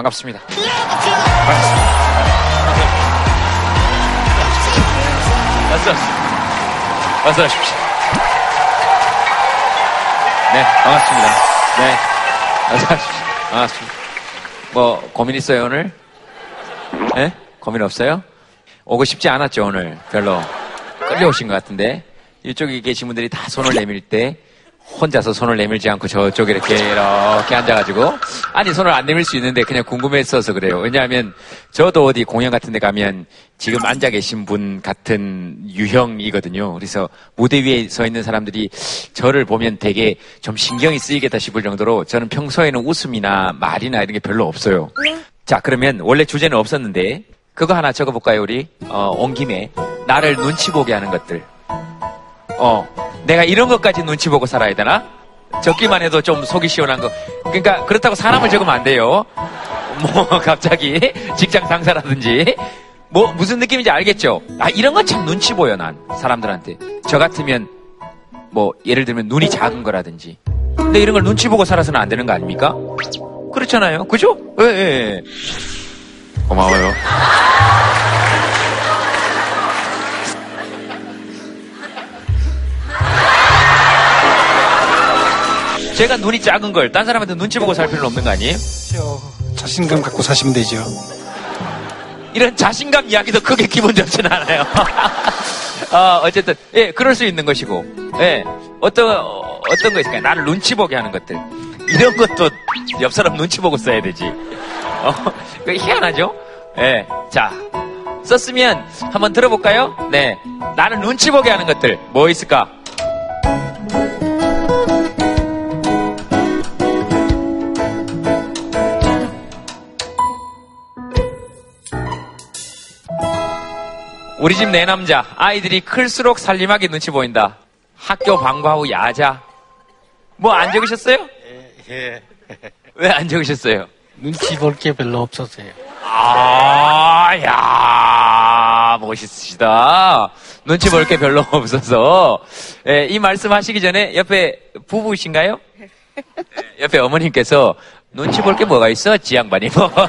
반갑습니다. 반갑습니다. 말씀하십시오. 네, 반갑습니다. 네, 말씀하십시오. 반갑습니다. 뭐, 고민 있어요, 오늘? 네? 고민 없어요? 오고 싶지 않았죠, 오늘. 별로. 끌려오신 것 같은데. 이쪽에 계신 분들이 다 손을 내밀 때, 혼자서 손을 내밀지 않고 저쪽에 이렇게 이렇게 앉아가지고 아니 손을 안 내밀 수 있는데 그냥 궁금했어서 그래요. 왜냐하면 저도 어디 공연 같은 데 가면 지금 앉아 계신 분 같은 유형이거든요. 그래서 무대 위에 서 있는 사람들이 저를 보면 되게 좀 신경이 쓰이겠다 싶을 정도로 저는 평소에는 웃음이나 말이나 이런 게 별로 없어요. 자 그러면 원래 주제는 없었는데 그거 하나 적어볼까요 우리? 어, 온 김에 나를 눈치 보게 하는 것들. 어, 내가 이런 것까지 눈치 보고 살아야 되나? 적기만 해도 좀 속이 시원한 거. 그러니까 그렇다고 사람을 적으면 안 돼요. 뭐 갑자기 직장 상사라든지 뭐 무슨 느낌인지 알겠죠? 아 이런 건 참 눈치 보여 난 사람들한테. 저 같으면 뭐 예를 들면 눈이 작은 거라든지. 근데 이런 걸 눈치 보고 살아서는 안 되는 거 아닙니까? 그렇잖아요. 그죠? 예, 예, 예. 고마워요. 제가 눈이 작은 걸 딴 사람한테 눈치 보고 살 필요는 없는 거 아니에요? 자신감 갖고 사시면 되죠. 이런 자신감 이야기도 크게 기분 좋지는 않아요. 어, 어쨌든, 예, 그럴 수 있는 것이고, 예, 어떤, 어, 어떤 거 있을까요? 나를 눈치 보게 하는 것들. 이런 것도 옆 사람 눈치 보고 써야 되지. 어, 그 희한하죠? 예, 자, 썼으면 한번 들어볼까요? 네. 나를 눈치 보게 하는 것들, 뭐 있을까? 우리 집 내 남자 아이들이 클수록 살림하게 눈치 보인다. 학교 방과 후 야자. 뭐 안 적으셨어요? 예. 왜 안 적으셨어요? 눈치 볼 게 별로 없었어요. 아, 야, 멋있으시다. 눈치 볼 게 별로 없어서. 예, 이 말씀 하시기 전에 옆에 부부신가요? 예, 옆에 어머님께서 눈치 볼 게 뭐가 있어? 지양반이 뭐.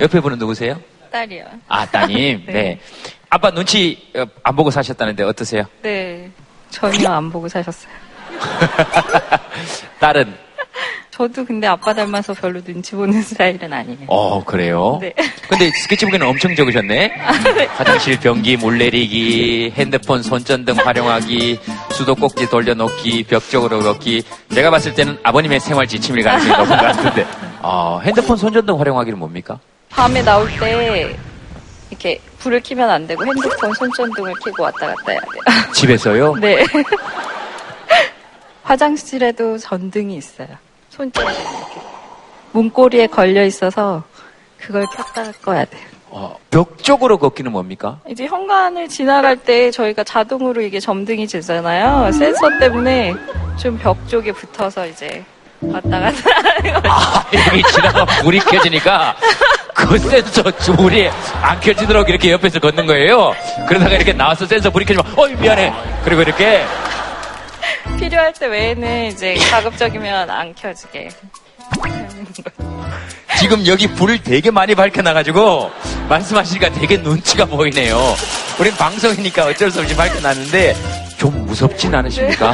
옆에 분은 누구세요? 딸이요. 아, 따님. 네. 네. 아빠 눈치 어, 안 보고 사셨다는데 어떠세요? 네. 전혀 안 보고 사셨어요. 딸은? 저도 근데 아빠 닮아서 별로 눈치 보는 스타일은 아니에요. 어, 그래요? 네. 근데 스케치북에는 엄청 적으셨네? 화장실 변기, 물내리기, 핸드폰 손전등 활용하기, 수도꼭지 돌려놓기, 벽 쪽으로 넣기. 제가 봤을 때는 아버님의 생활 지침일 가능성이 높은 것 같은데. 어, 핸드폰 손전등 활용하기는 뭡니까? 밤에 나올 때 이렇게 불을 켜면 안 되고 핸드폰 손전등을 켜고 왔다 갔다 해야 돼요. 집에서요? 네. 화장실에도 전등이 있어요. 손전등 이렇게. 문고리에 걸려 있어서 그걸 켰다 꺼야 돼요. 어, 벽 쪽으로 걷기는 뭡니까? 이제 현관을 지나갈 때 저희가 자동으로 이게 점등이 되잖아요. 센서 때문에 좀 벽 쪽에 붙어서 이제 왔다 갔다 하는 거죠. 아, 여기 지나가 불이 켜지니까 그 센서 불이 안 켜지도록 이렇게 옆에서 걷는 거예요. 그러다가 이렇게 나와서 센서 불이 켜지면 어이 미안해. 그리고 이렇게 필요할 때 외에는 이제 가급적이면 안 켜지게. 지금 여기 불을 되게 많이 밝혀놔가지고 말씀하시니까 되게 눈치가 보이네요. 우린 방송이니까 어쩔 수 없이 밝혀놨는데 좀 무섭진 않으십니까?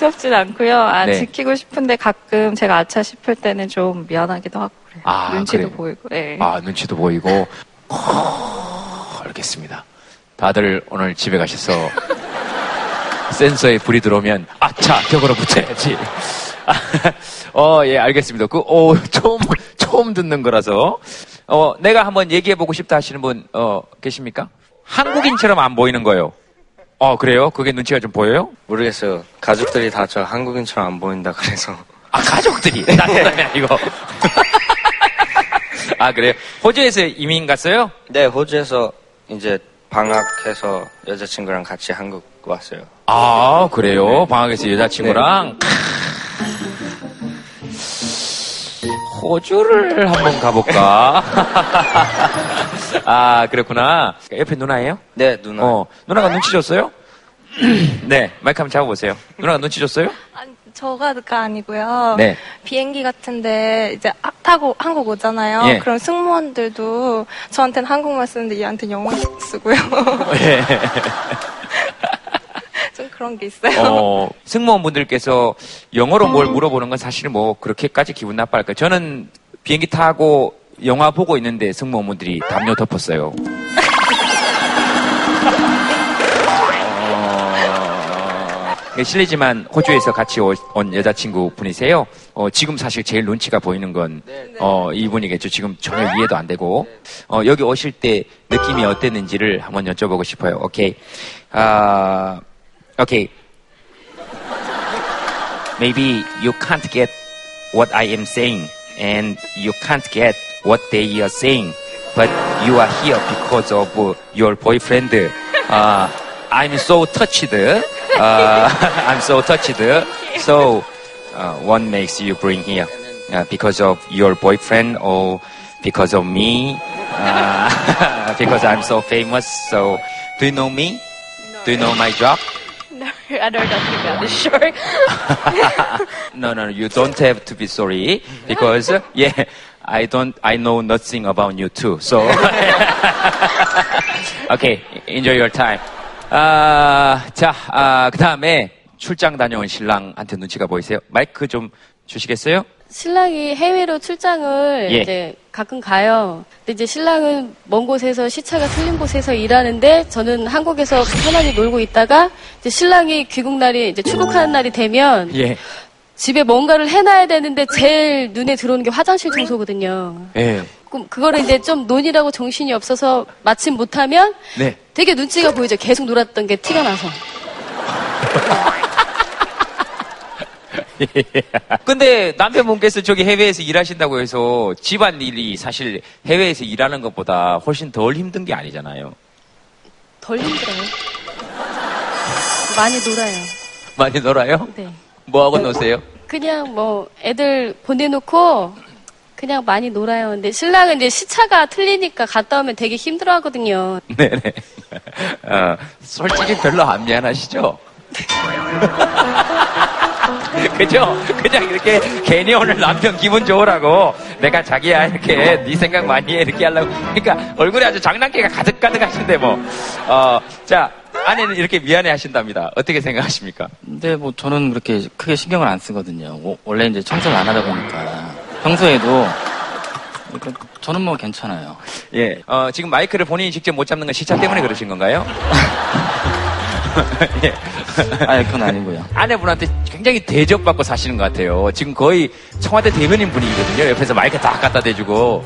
무섭진 않고요. 아, 네. 지키고 싶은데 가끔 제가 아차 싶을 때는 좀 미안하기도 하고 그래요. 아, 눈치도 그래요? 보이고. 네. 아 눈치도 보이고 어, 알겠습니다. 다들 오늘 집에 가셔서 센서에 불이 들어오면 아차 벽으로 붙여야지. 어, 예, 알겠습니다. 그, 어, 처음, 처음 듣는 거라서. 어, 내가 한번 얘기해보고 싶다 하시는 분, 어, 계십니까? 한국인처럼 안 보이는 거요. 어, 그래요? 그게 눈치가 좀 보여요? 모르겠어요. 가족들이 다 저 한국인처럼 안 보인다 그래서 아, 가족들이. 나 때문에 아니고. 아, 그래요? 호주에서 이민 갔어요? 네 호주에서 이제 방학해서 여자친구랑 같이 한국 왔어요. 아, 그래요? 방학에서 여자친구랑. 호주를 한번 가볼까? 아, 그렇구나. 옆에 누나예요? 네 누나. 어, 누나가 눈치 줬어요? 네, 마이크 한번 잡아보세요. 누나가 눈치 줬어요? 아니, 저가가 아니고요. 네. 비행기 같은데 이제 아- 타고 한국 오잖아요. 예. 그럼 승무원들도 저한테는 한국말 쓰는데 얘한테는 영어 쓰고요. 예. 좀 그런 게 있어요. 어, 승무원분들께서 영어로 뭘 물어보는 건 사실은 뭐 그렇게까지 기분 나빠할까요? 저는 비행기 타고 영화 보고 있는데 승무원분들이 담요 덮었어요. 어, 이게 실례지만 호주에서 같이 오- 온 여자친구 분이세요. 어, 지금 사실 제일 눈치가 보이는 건 어, 이분이겠죠. 지금 전혀 이해도 안 되고 어, 여기 오실 때 느낌이 어땠는지를 한번 여쭤보고 싶어요. 오케이. 아, Okay. Maybe you can't get what I am saying and you can't get what they are saying, but you are here because of uh, your boyfriend. Uh, I'm so touched. Uh, I'm so touched. So, uh, what makes you bring here? Uh, because of your boyfriend or because of me? Uh, because I'm so famous. So, do you know me? Do you know my job? No, I don't know about this sure. No, no, you don't have to be sorry because uh, yeah, I don't, I know nothing about you too. So, okay, enjoy your time. 아, 자, 아, 그 다음에 출장 다녀온 신랑한테 눈치가 보이세요? 마이크 좀 주시겠어요? 신랑이 해외로 출장을 예. 이제 가끔 가요. 근데 이제 신랑은 먼 곳에서 시차가 틀린 곳에서 일하는데 저는 한국에서 편안히 놀고 있다가 이제 신랑이 귀국 날이 이제 출국하는 날이 되면 예, 집에 뭔가를 해놔야 되는데 제일 눈에 들어오는 게 화장실 청소거든요. 예, 그럼 그거를 이제 좀 논이라고 정신이 없어서 마침 못하면 네. 되게 눈치가 보이죠. 계속 놀았던 게 티가 나서. 근데 남편분께서 저기 해외에서 일하신다고 해서 집안 일이 사실 해외에서 일하는 것보다 훨씬 덜 힘든 게 아니잖아요. 덜 힘들어요. 많이 놀아요. 많이 놀아요? 네. 뭐 하고 노세요? 그냥 뭐 애들 보내놓고 그냥 많이 놀아요. 근데 신랑은 이제 시차가 틀리니까 갔다 오면 되게 힘들어 하거든요. 네네. 어, 솔직히 별로 안 미안하시죠? 그죠? 그냥 이렇게 괜히 오늘 남편 기분 좋으라고 내가 자기야 이렇게 네 생각 많이 해 이렇게 하려고 그러니까 얼굴에 아주 장난기가 가득가득 하신데 뭐 어, 자 아내는 이렇게 미안해 하신답니다. 어떻게 생각하십니까? 근데 뭐 저는 그렇게 크게 신경을 안 쓰거든요. 오- 원래 이제 청소를 안 하다 보니까 평소에도 그러니까 저는 뭐 괜찮아요. 예. 어, 지금 마이크를 본인이 직접 못 잡는 건 시차 때문에 그러신 건가요? 예. 아니 그건 아니고요. 아내분한테 굉장히 대접받고 사시는 것 같아요. 지금 거의 청와대 대변인 분위기거든요. 옆에서 마이크 다 갖다 대주고.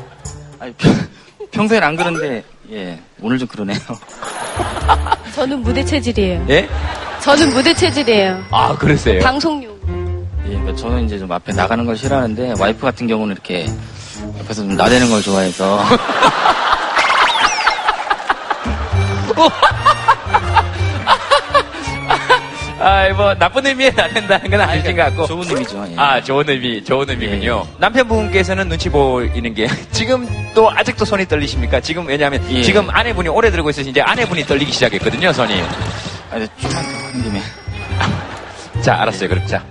아니, 평- 평소엔 안 그런데 예 오늘 좀 그러네요. 저는 무대 체질이에요. 예? 저는 무대 체질이에요. 아, 그러세요? 방송용. 예, 그러니까 저는 이제 좀 앞에 나가는 걸 싫어하는데 와이프 같은 경우는 이렇게 옆에서 좀 나대는 걸 좋아해서 아, 뭐, 나쁜 의미에 나댄다는 건 아니신 것 같고. 좋은 의미죠. 예. 아, 좋은 의미, 좋은 의미군요. 남편분께서는 눈치 보이는 게, 지금 또 아직도 손이 떨리십니까? 지금 왜냐하면, 예. 지금 아내분이 오래 들고 있어서 이제 아내분이 떨리기 시작했거든요, 손이. 아니, 좀만 더 하는 김에 자, 알았어요. 그럼 자.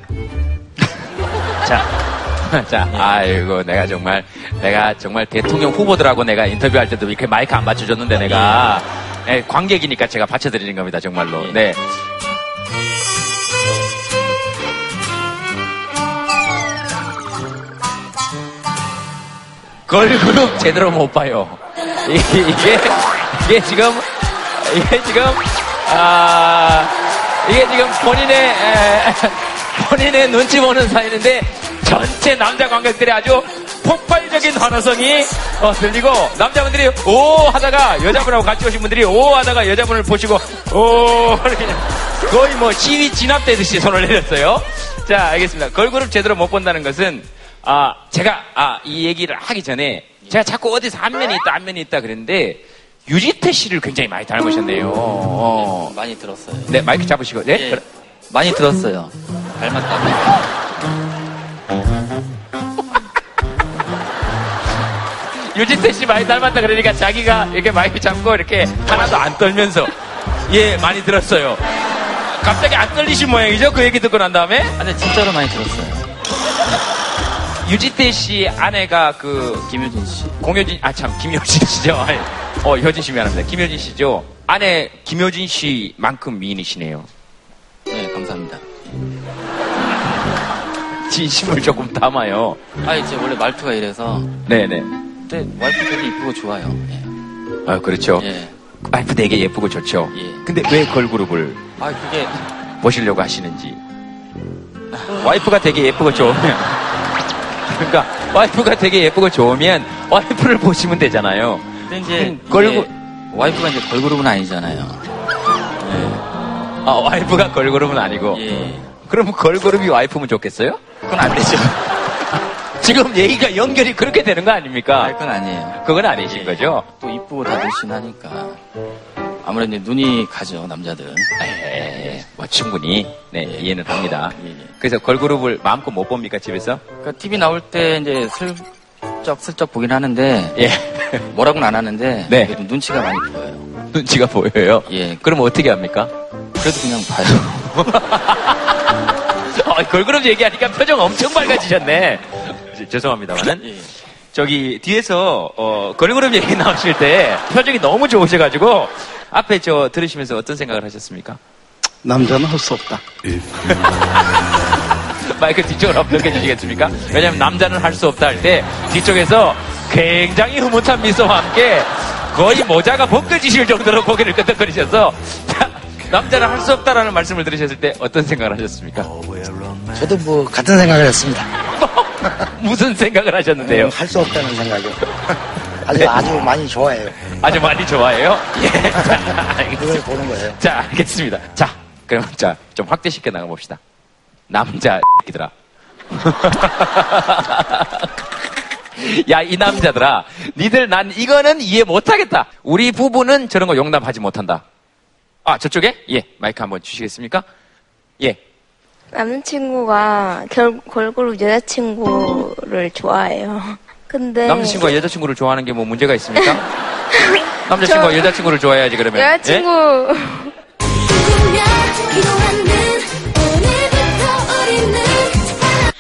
자. 자, 아이고, 내가 정말, 내가 정말 대통령 후보들하고 내가 인터뷰할 때도 이렇게 마이크 안 받쳐줬는데 내가, 예, 관객이니까 제가 받쳐드리는 겁니다, 정말로. 네. 걸그룹 제대로 못 봐요. 이게, 이게, 지금, 이게 지금, 아, 이게 지금 본인의, 에, 본인의 눈치 보는 사이인데, 전체 남자 관객들이 아주 폭발적인 환호성이 어, 들리고, 남자분들이 오 하다가 여자분하고 같이 오신 분들이 오 하다가 여자분을 보시고, 오, 거의 뭐 시위 진압되듯이 손을 내렸어요. 자, 알겠습니다. 걸그룹 제대로 못 본다는 것은, 아, 제가, 아, 이 얘기를 하기 전에, 제가 자꾸 어디서 안면이 있다, 안면이 있다 그랬는데, 유지태 씨를 굉장히 많이 닮으셨네요. 어. 많이 들었어요. 네, 마이크 잡으시고, 네? 예. 많이 들었어요. 닮았다고. 유지태 씨 많이 닮았다 그러니까 자기가 이렇게 마이크 잡고 이렇게 하나도 안 떨면서, 예, 많이 들었어요. 갑자기 안 떨리신 모양이죠? 그 얘기 듣고 난 다음에? 아, 근데 진짜로 많이 들었어요. 유지태 씨 아내가 그 김효진 씨. 공효진 아 참 김효진 씨죠. 어 효진 씨 미안합니다. 김효진 씨죠. 아내 김효진 씨만큼 미인이시네요. 네, 감사합니다. 진심을 조금 담아요. 아, 이제 원래 말투가 이래서. 네네. 근데 와이프 되게 이쁘고 좋아요. 예. 아 그렇죠. 예. 와이프 되게 예쁘고 좋죠. 예. 근데 왜 걸그룹을 아, 그게 보시려고 하시는지. 와이프가 되게 예쁘고 좋으면. 그러니까 와이프가 되게 예쁘고 좋으면 와이프를 보시면 되잖아요. 근데 이제 음, 이게 와이프가 이제 걸그룹은 아니잖아요. 아 와이프가 걸그룹은 아니고. 예. 그럼 걸그룹이 와이프면 좋겠어요? 그건 안 되죠. 지금 얘기가 연결이 그렇게 되는 거 아닙니까? 아, 그건 아니에요. 그건 아니신 거죠? 또 이쁘고 다 늘씬하니까 아무래도 눈이 가죠 남자들은. 예, 뭐 충분히 네, 예. 이해는 합니다. 예, 예. 그래서 걸그룹을 마음껏 못 봅니까 집에서? 그러니까 TV 나올 때 이제 슬쩍 슬쩍 보긴 하는데 예, 뭐라고는 안 하는데 네. 눈치가 많이 보여요. 눈치가 보여요. 예. 그럼 어떻게 합니까? 그래도 그냥 봐요. 어, 걸그룹 얘기하니까 표정 엄청 밝아지셨네. 지- 죄송합니다만은 예. 저기 뒤에서 어, 걸그룹 얘기 나오실 때 표정이 너무 좋으셔가지고 앞에 저 들으시면서 어떤 생각을 하셨습니까? 남자는 할 수 없다. 마이크 뒤쪽으로 한번 넘겨 주시겠습니까? 왜냐면 남자는 할 수 없다 할 때 뒤쪽에서 굉장히 흐뭇한 미소와 함께 거의 모자가 벗겨지실 정도로 고개를 끄덕거리셔서 자, 남자는 할 수 없다라는 말씀을 들으셨을 때 어떤 생각을 하셨습니까? 저도 뭐 같은 생각을 했습니다. 무슨 생각을 하셨는데요? 할수 없다는 생각이요. 아주 아주 많이 좋아해요. 아주 많이 좋아해요? 예. 자, 알겠습니다. 그걸 보는 거예요. 자, 알겠습니다. 자, 그럼 자, 좀 확대시켜 나가봅시다. 남자, 이들아. 야, 이 남자들아. 니들 난 이거는 이해 못하겠다. 우리 부부는 저런 거 용납하지 못한다. 아, 저쪽에? 예, 마이크 한번 주시겠습니까? 예. 남자친구가 결, 걸그룹 여자친구를 좋아해요. 근데 남자친구가 여자친구를 좋아하는 게 뭐 문제가 있습니까? 남자친구가 저- 여자친구를 좋아해야지, 그러면. 예? 여자친구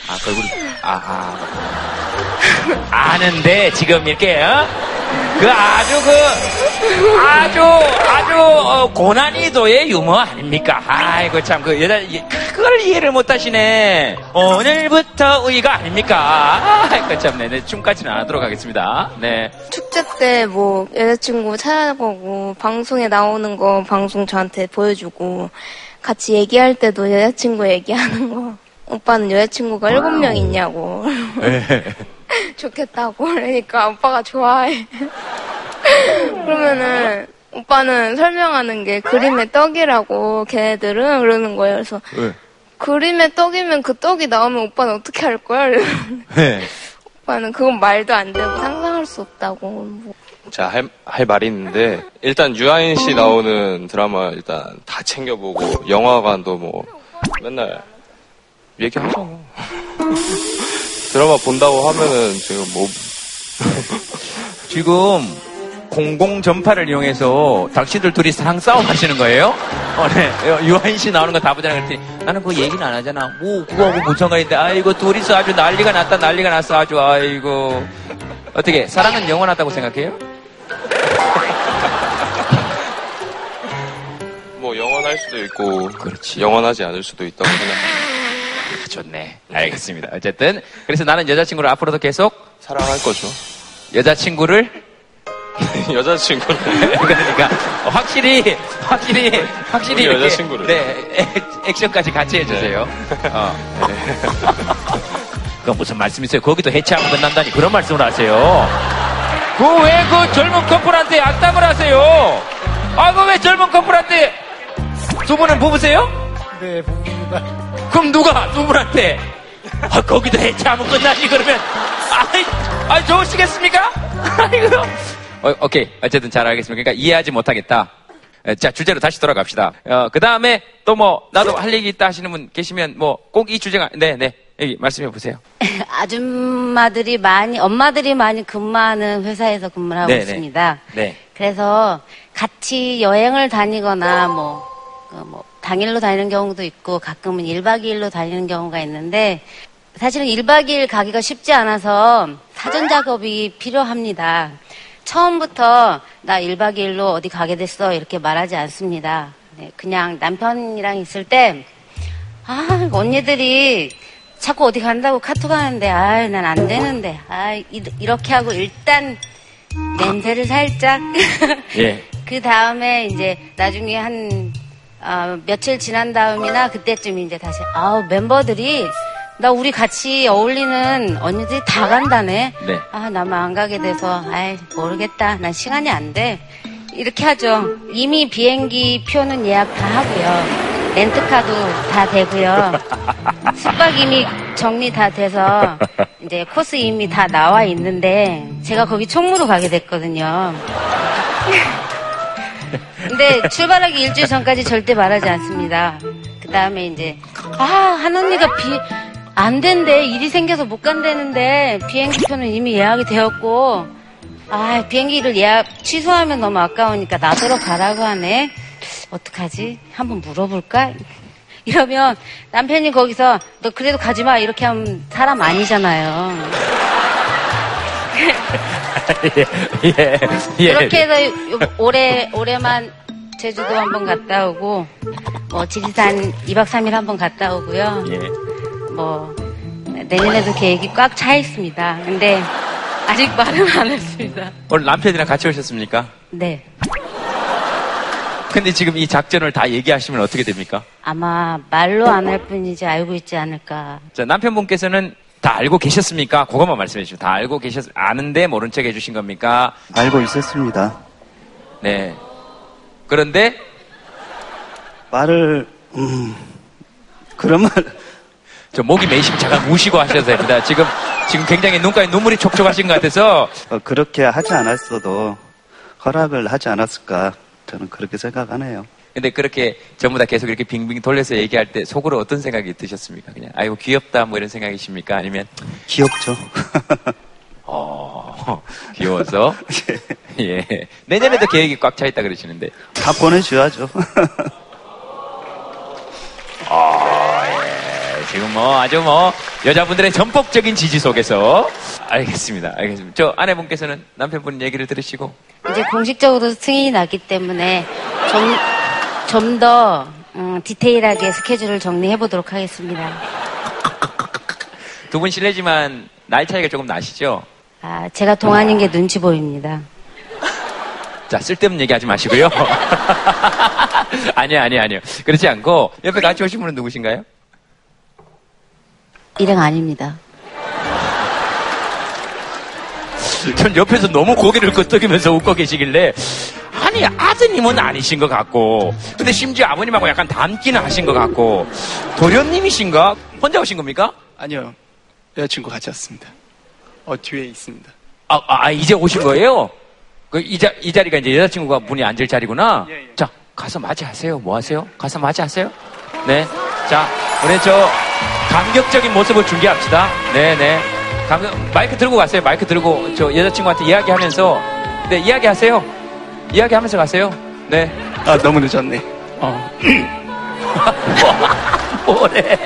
아, 걸그룹. 아, 아. 아는데, 지금 이렇게, 어? 그 아주 그, 아주, 아주, 어, 고난이도의 유머 아닙니까? 아이고, 참, 그 여자, 이- 그걸 이해를 못 하시네. 오늘부터 의가 아닙니까? 아이고, 참, 네, 네, 춤까지는 안 하도록 하겠습니다. 네. 축제 때 뭐 여자친구 찾아보고 방송에 나오는 거 방송 저한테 보여주고 같이 얘기할 때도 여자친구 얘기하는 거 오빠는 여자친구가 일곱 명 있냐고 좋겠다고 그러니까 오빠가 좋아해 그러면은 오빠는 설명하는 게 그림의 떡이라고 걔네들은 그러는 거예요 그래서 왜? 그림의 떡이면 그 떡이 나오면 오빠는 어떻게 할 거야? 네. 오빠는 그건 말도 안 되고 상상할 수 없다고 뭐. 자, 할, 할 말이 있는데, 일단 유아인 씨 나오는 드라마 일단 다 챙겨보고, 영화관도 뭐, 맨날 얘기하잖아. 드라마 본다고 하면은 지금 뭐, 지금 공공 전파를 이용해서 당신들 둘이 상싸움 하시는 거예요? 어, 네. 유한 씨 나오는 거 다 보잖아. 그랬더니 나는 그 얘기는 안 하잖아. 뭐, 그거하고 무슨 상관인데, 아이고, 둘이서 아주 난리가 났다, 난리가 났어. 아주, 아이고. 어떻게, 사랑은 영원하다고 생각해요? 뭐 영원할 수도 있고, 그렇지. 영원하지 않을 수도 있다고 생각합니다. 아, 좋네. 알겠습니다. 어쨌든. 그래서 나는 여자친구를 앞으로도 계속 사랑할 거죠. 여자친구를 여자친구는. 그러니까 확실히 확실히 확실히 이렇게 여자친구를. 네 액- 액션까지 같이 해주세요. 어. 그건 무슨 말씀이세요? 거기도 해체하면 끝난다니 그런 말씀을 하세요. 그 왜 그 젊은 커플한테 악담을 하세요? 아 그 왜 젊은 커플한테 두 분은 부부세요? 네, 부부입니다. 그럼 누가 두 분한테 아, 거기도 해체하면 끝나지 그러면 아이 아 좋으시겠습니까? 아이고 어, 오케이 어쨌든 잘 알겠습니다. 그러니까 이해하지 못하겠다. 에, 자 주제로 다시 돌아갑시다. 그 다음에 또 뭐 나도 할 얘기 있다 하시는 분 계시면 뭐 꼭 이 주제가 네 네 여기 말씀해 보세요. 아줌마들이 많이, 엄마들이 많이 근무하는 회사에서 근무를 하고 네네. 있습니다. 네. 그래서 같이 여행을 다니거나 뭐, 그 뭐 당일로 다니는 경우도 있고 가끔은 1박 2일로 다니는 경우가 있는데 사실은 1박 2일 가기가 쉽지 않아서 사전 작업이 필요합니다. 처음부터 나 1박 2일로 어디 가게 됐어 이렇게 말하지 않습니다. 네, 그냥 남편이랑 있을 때 아, 언니들이 자꾸 어디 간다고 카톡 하는데, 아, 난 안 되는데, 아, 이, 이렇게 하고 일단 냄새를 살짝. 예. 그 다음에 이제 나중에 한, 어, 며칠 지난 다음이나 그때쯤 이제 다시, 아우, 멤버들이, 나 우리 같이 어울리는 언니들이 다 간다네. 네. 아, 나만 안 가게 돼서, 아이, 모르겠다. 난 시간이 안 돼. 이렇게 하죠. 이미 비행기 표는 예약 다 하고요. 렌트카도 다 되고요. 숙박 이미 정리 다 돼서 이제 코스 이미 다 나와 있는데 제가 거기 총무로 가게 됐거든요. 근데 출발하기 일주일 전까지 절대 말하지 않습니다. 그 다음에 이제 아 한 언니가 비 안 된대 일이 생겨서 못 간다는데 비행기표는 이미 예약이 되었고 아 비행기를 예약 취소하면 너무 아까우니까 나더러 가라고 하네. 어떡하지? 한번 물어볼까? 이러면 남편이 거기서 너 그래도 가지 마 이렇게 하면 사람 아니잖아요. 예, 예. 그렇게 해서 요- 올해 올해만 제주도 한번 갔다 오고 뭐 지리산 2박 3일 한번 갔다 오고요. 예. 뭐 내년에도 계획이 꽉 차 있습니다. 근데 아직 말은 안 했습니다. 오늘 남편이랑 같이 오셨습니까? 네. 근데 지금 이 작전을 다 얘기하시면 어떻게 됩니까? 아마 말로 안 할 뿐이지 알고 있지 않을까. 자, 남편분께서는 다 알고 계셨습니까? 그것만 말씀해 주시죠. 다 알고 계셨, 아는데 모른 척 해주신 겁니까? 알고 있었습니다. 네. 그런데, 말을, 음, 그런 말, 저 목이 메이시면 잠깐 우시고 하셔도 됩니다. 지금, 지금 굉장히 눈가에 눈물이 촉촉하신 것 같아서, 어, 그렇게 하지 않았어도 허락을 하지 않았을까. 저는 그렇게 생각하네요. 근데 그렇게 전부 다 계속 이렇게 빙빙 돌려서 얘기할 때 속으로 어떤 생각이 드셨습니까? 그냥, 아이고, 귀엽다, 뭐 이런 생각이십니까? 아니면, 귀엽죠. 어, 귀여워서? 예. 내년에도 계획이 꽉 차 있다 그러시는데. 다 보내줘야죠. 예, 지금 뭐 아주 뭐 여자분들의 전폭적인 지지 속에서 알겠습니다. 알겠습니다. 저 아내분께서는 남편분 얘기를 들으시고 이제 공식적으로 승인이 났기 때문에 좀, 좀 더, 음, 디테일하게 스케줄을 정리해 보도록 하겠습니다. 두 분 실례지만 나이 차이가 조금 나시죠? 아, 제가 동안인 게 눈치 보입니다. 자, 쓸데없는 얘기 하지 마시고요. 아니요, 아니요, 아니요. 그렇지 않고 옆에 같이 오신 분은 누구신가요? 일행 아닙니다. 전 옆에서 너무 고개를 끄덕이면서 웃고 계시길래 아니 아드님은 아니신 것 같고 근데 심지어 아버님하고 약간 닮기는 하신 것 같고 도련님이신가? 혼자 오신 겁니까? 아니요. 여자친구 같이 왔습니다. 어, 뒤에 있습니다. 아, 아, 이제 오신 거예요? 그, 이, 자, 이 자리가 이제 여자친구가 분이 앉을 자리구나? 자, 가서 맞이하세요. 뭐 하세요? 가서 맞이하세요. 네. 자, 우리 저, 감격적인 모습을 중계합시다. 네네. 감격, 마이크 들고 가세요. 마이크 들고, 저 여자친구한테 이야기하면서, 네, 이야기하세요. 이야기하면서 가세요. 네. 아, 너무 늦었네. 어, 뭐래.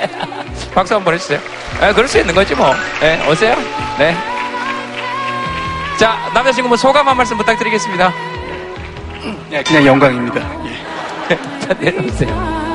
박수 한번 해주세요. 아, 그럴 수 있는 거지 뭐. 네, 오세요. 네. 자, 남자친구 뭐 소감 한 말씀 부탁드리겠습니다. 네, 그냥 영광입니다. 예. 자, 내려오세요.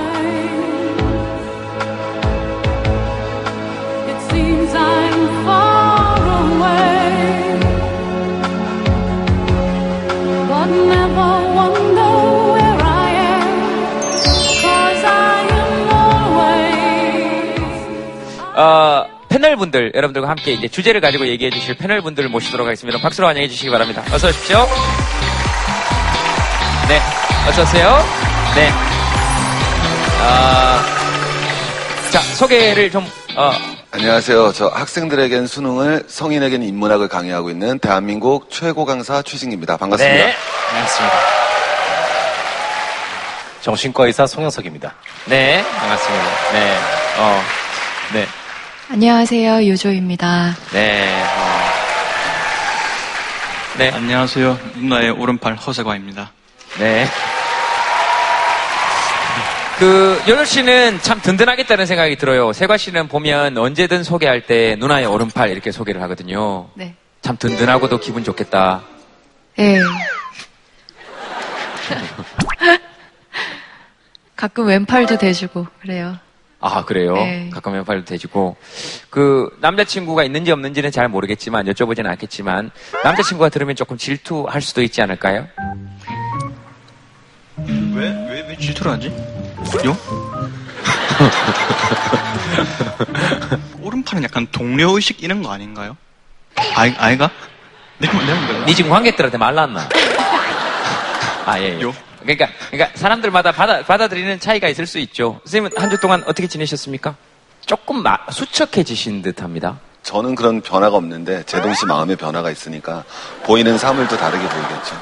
분들, 여러분들과 함께 이제 주제를 가지고 얘기해 주실 패널 분들을 모시도록 하겠습니다. 박수로 환영해 주시기 바랍니다. 어서 오십시오. 네, 어서 오세요. 네. 아, 자, 소개를 좀, 어, 안녕하세요. 저 학생들에겐 수능을, 성인에겐 인문학을 강의하고 있는 대한민국 최고 강사 최신기입니다. 반갑습니다. 네. 반갑습니다. 정신과 의사 송영석입니다. 네, 반갑습니다. 네, 어, 네, 안녕하세요. 유조입니다. 네, 어. 네. 안녕하세요. 누나의 오른팔 허세과입니다. 네. 그, 요조 씨는 참 든든하겠다는 생각이 들어요. 세과 씨는 보면 언제든 소개할 때 누나의 오른팔 이렇게 소개를 하거든요. 네. 참 든든하고도 기분 좋겠다. 예. 가끔 왼팔도 대주고 그래요. 아, 그래요? 네. 가끔 왼팔도 대주고. 그, 남자친구가 있는지 없는지는 잘 모르겠지만, 여쭤보지는 않겠지만, 남자친구가 들으면 조금 질투할 수도 있지 않을까요? 왜, 왜, 왜 질투를 하지? 요? 오른팔은 약간 동료의식 이런 거 아닌가요? 아이, 아이가? 내가, 내가, 니 지금 관객들한테 말랐나? 아, 예, 예. 그러니까, 그러니까 사람들마다 받아, 받아들이는 차이가 있을 수 있죠. 선생님은 한 주 동안 어떻게 지내셨습니까? 조금 마- 수척해지신 듯 합니다. 저는 그런 변화가 없는데 제동 씨 마음의 변화가 있으니까 보이는 사물도 다르게 보이겠죠.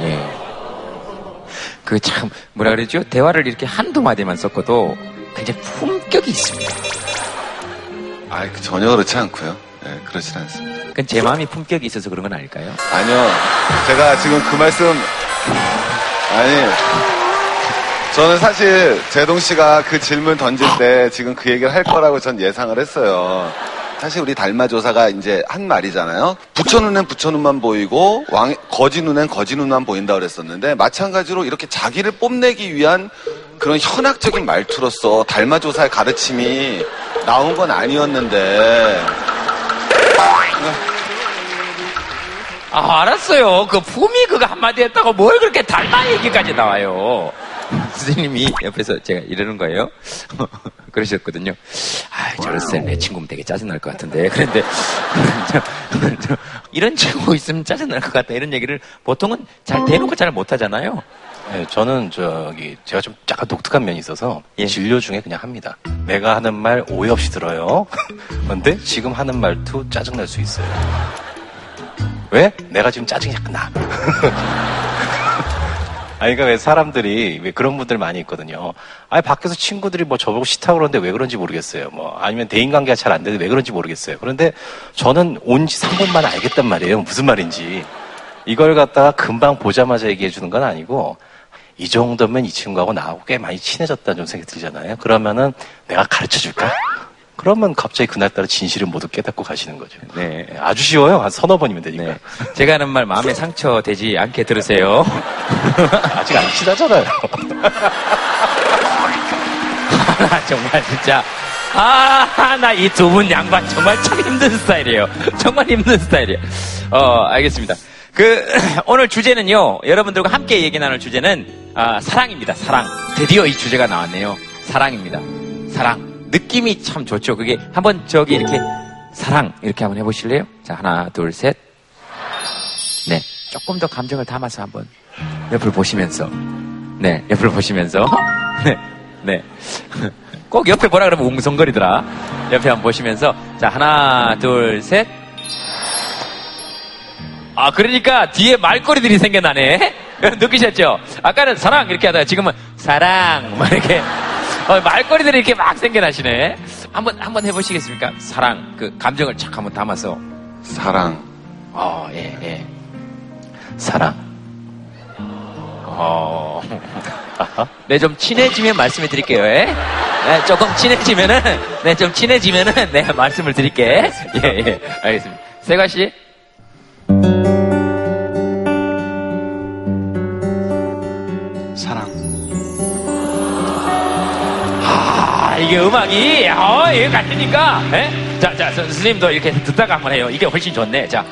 예. 그 참, 뭐라 그러죠? 대화를 이렇게 한두 마디만 섞어도 굉장히 품격이 있습니다. 아, 전혀 그렇지 않고요. 네, 그렇진 않습니다. 그건 제 마음이 품격이 있어서 그런 건 아닐까요? 아니요. 제가 지금 그 말씀 아니 저는 사실 제동 씨가 그 질문 던질 때 지금 그 얘기를 할 거라고 전 예상을 했어요. 사실 우리 달마 조사가 이제 한 말이잖아요. 부처 눈엔 부처 눈만 보이고 왕 거지 눈엔 거지 눈만 보인다 그랬었는데 마찬가지로 이렇게 자기를 뽐내기 위한 그런 현학적인 말투로서 달마 조사의 가르침이 나온 건 아니었는데 아, 알았어요. 그 품이 그거 한마디 했다고 뭘 그렇게 닮아 얘기까지 나와요. 선생님이 옆에서 제가 이러는 거예요. 그러셨거든요. 아, 저랬을 내 친구면 되게 짜증날 것 같은데. 그런데, 이런 친구 있으면 짜증날 것 같다. 이런 얘기를 보통은 잘 대놓고 잘 못하잖아요. 네, 저는 저기 제가 좀 약간 독특한 면이 있어서 예. 진료 중에 그냥 합니다. 내가 하는 말 오해 없이 들어요. 그런데 지금 하는 말투 짜증 날 수 있어요. 왜? 내가 지금 짜증이 약간 나. 아니, 그러니까 왜 사람들이 왜 그런 분들 많이 있거든요. 아니, 밖에서 친구들이 뭐 저보고 싫다고 그러는데 왜 그런지 모르겠어요. 뭐, 아니면 대인관계가 잘 안 되는데 왜 그런지 모르겠어요. 그런데 저는 온 지 3분만 알겠단 말이에요. 무슨 말인지. 이걸 갖다가 금방 보자마자 얘기해 주는 건 아니고, 이 정도면 이 친구하고 나하고 꽤 많이 친해졌다는 좀 생각이 들잖아요. 그러면은 내가 가르쳐 줄까? 그러면 갑자기 그날따라 진실을 모두 깨닫고 가시는 거죠. 네. 아주 쉬워요. 한 서너 번이면 되니까. 제가 하는 말 마음에 상처 되지 않게 들으세요. 아직 안 친하잖아요. 나 정말 진짜. 아, 나 이 두 분 양반 정말 참 힘든 스타일이에요. 정말 힘든 스타일이에요. 어, 알겠습니다. 그, 오늘 주제는요, 여러분들과 함께 얘기 나눌 주제는, 아, 사랑입니다. 사랑. 드디어 이 주제가 나왔네요. 사랑입니다. 사랑. 느낌이 참 좋죠. 그게 한번 저기 이렇게, 사랑. 이렇게 한번 해보실래요? 자, 하나, 둘, 셋. 네. 조금 더 감정을 담아서 한번 옆을 보시면서. 네, 옆을 보시면서. 네, 네. 꼭 옆에 보라 그러면 웅성거리더라. 옆에 한번 보시면서. 자, 하나, 둘, 셋. 아, 그러니까 뒤에 말거리들이 생겨나네? 느끼셨죠? 아까는 사랑 이렇게 하다가 지금은 사랑, 막 이렇게. 어, 말거리들이 이렇게 막 생겨나시네. 한번, 한번 해보시겠습니까? 사랑. 그 감정을 착 한번 담아서. 사랑. 어, 예, 예. 사랑. 어. 네, 좀 친해지면 말씀을 드릴게요, 예? 네, 조금 친해지면은, 네, 좀 친해지면은, 네, 말씀을 드릴게. 예, 예. 알겠습니다. 세가 씨. 이게 음악이, 어, 이게 같으니까, 예? 자, 자, 선- 선생님도 이렇게 듣다가 한번 해요. 이게 훨씬 좋네. 자.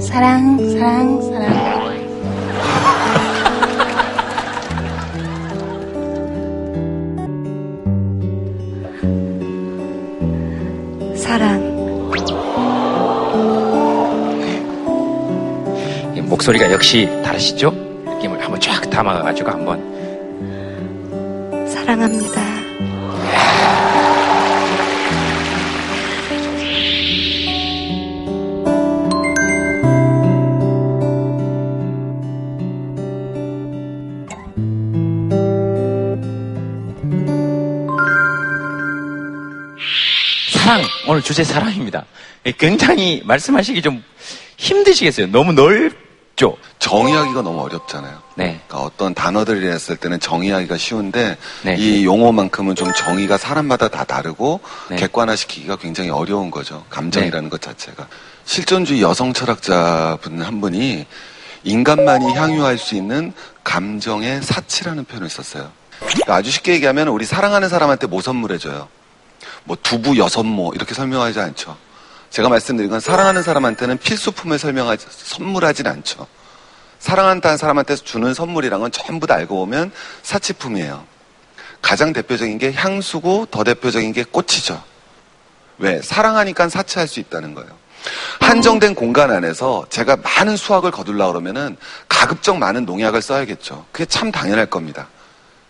사랑, 사랑, 사랑. 사랑. 목소리가 역시 다르시죠? 느낌을 한번 쫙 담아가지고 한번 사랑합니다. 오늘 주제 사랑입니다. 예, 굉장히 말씀하시기 좀 힘드시겠어요. 너무 넓죠. 정의하기가 너무 어렵잖아요. 네. 그러니까 어떤 단어들이 했을 때는 정의하기가 쉬운데 네. 이 용어만큼은 좀 정의가 사람마다 다 다르고 네. 객관화시키기가 굉장히 어려운 거죠. 감정이라는 것 자체가. 실존주의 여성 철학자분 한 분이 인간만이 향유할 수 있는 감정의 사치라는 표현을 썼어요. 그러니까 아주 쉽게 얘기하면 우리 사랑하는 사람한테 뭐 선물해줘요? 뭐 두부 여섯 모 이렇게 설명하지 않죠. 제가 말씀드린 건 사랑하는 사람한테는 필수품을 설명하지 선물하진 않죠. 사랑한다는 사람한테 주는 선물이란 건 전부 다 알고 보면 사치품이에요. 가장 대표적인 게 향수고 더 대표적인 게 꽃이죠. 왜? 사랑하니까 사치할 수 있다는 거예요. 한정된 공간 안에서 제가 많은 수확을 거둘라 그러면은 가급적 많은 농약을 써야겠죠. 그게 참 당연할 겁니다.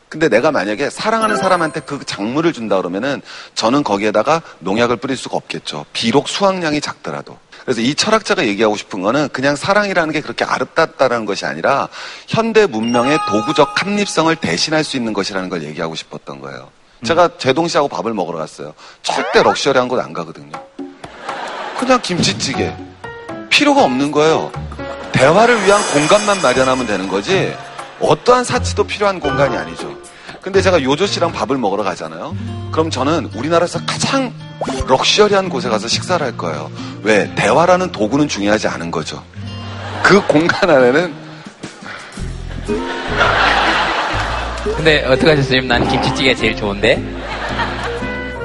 근데 내가 만약에 사랑하는 사람한테 그 작물을 준다 그러면은 저는 거기에다가 농약을 뿌릴 수가 없겠죠. 비록 수확량이 작더라도. 그래서 이 철학자가 얘기하고 싶은 거는 그냥 사랑이라는 게 그렇게 아름답다라는 것이 아니라 현대 문명의 도구적 합립성을 대신할 수 있는 것이라는 걸 얘기하고 싶었던 거예요. 제가 제동 씨하고 밥을 먹으러 갔어요. 절대 럭셔리한 곳 안 가거든요. 그냥 김치찌개. 필요가 없는 거예요. 대화를 위한 공간만 마련하면 되는 거지 어떠한 사치도 필요한 공간이 아니죠. 근데 제가 요조 씨랑 밥을 먹으러 가잖아요. 그럼 저는 우리나라에서 가장 럭셔리한 곳에 가서 식사를 할 거예요. 왜? 대화라는 도구는 중요하지 않은 거죠. 그 공간 안에는 근데 어떻게 하셨어요? 난 김치찌개 제일 좋은데.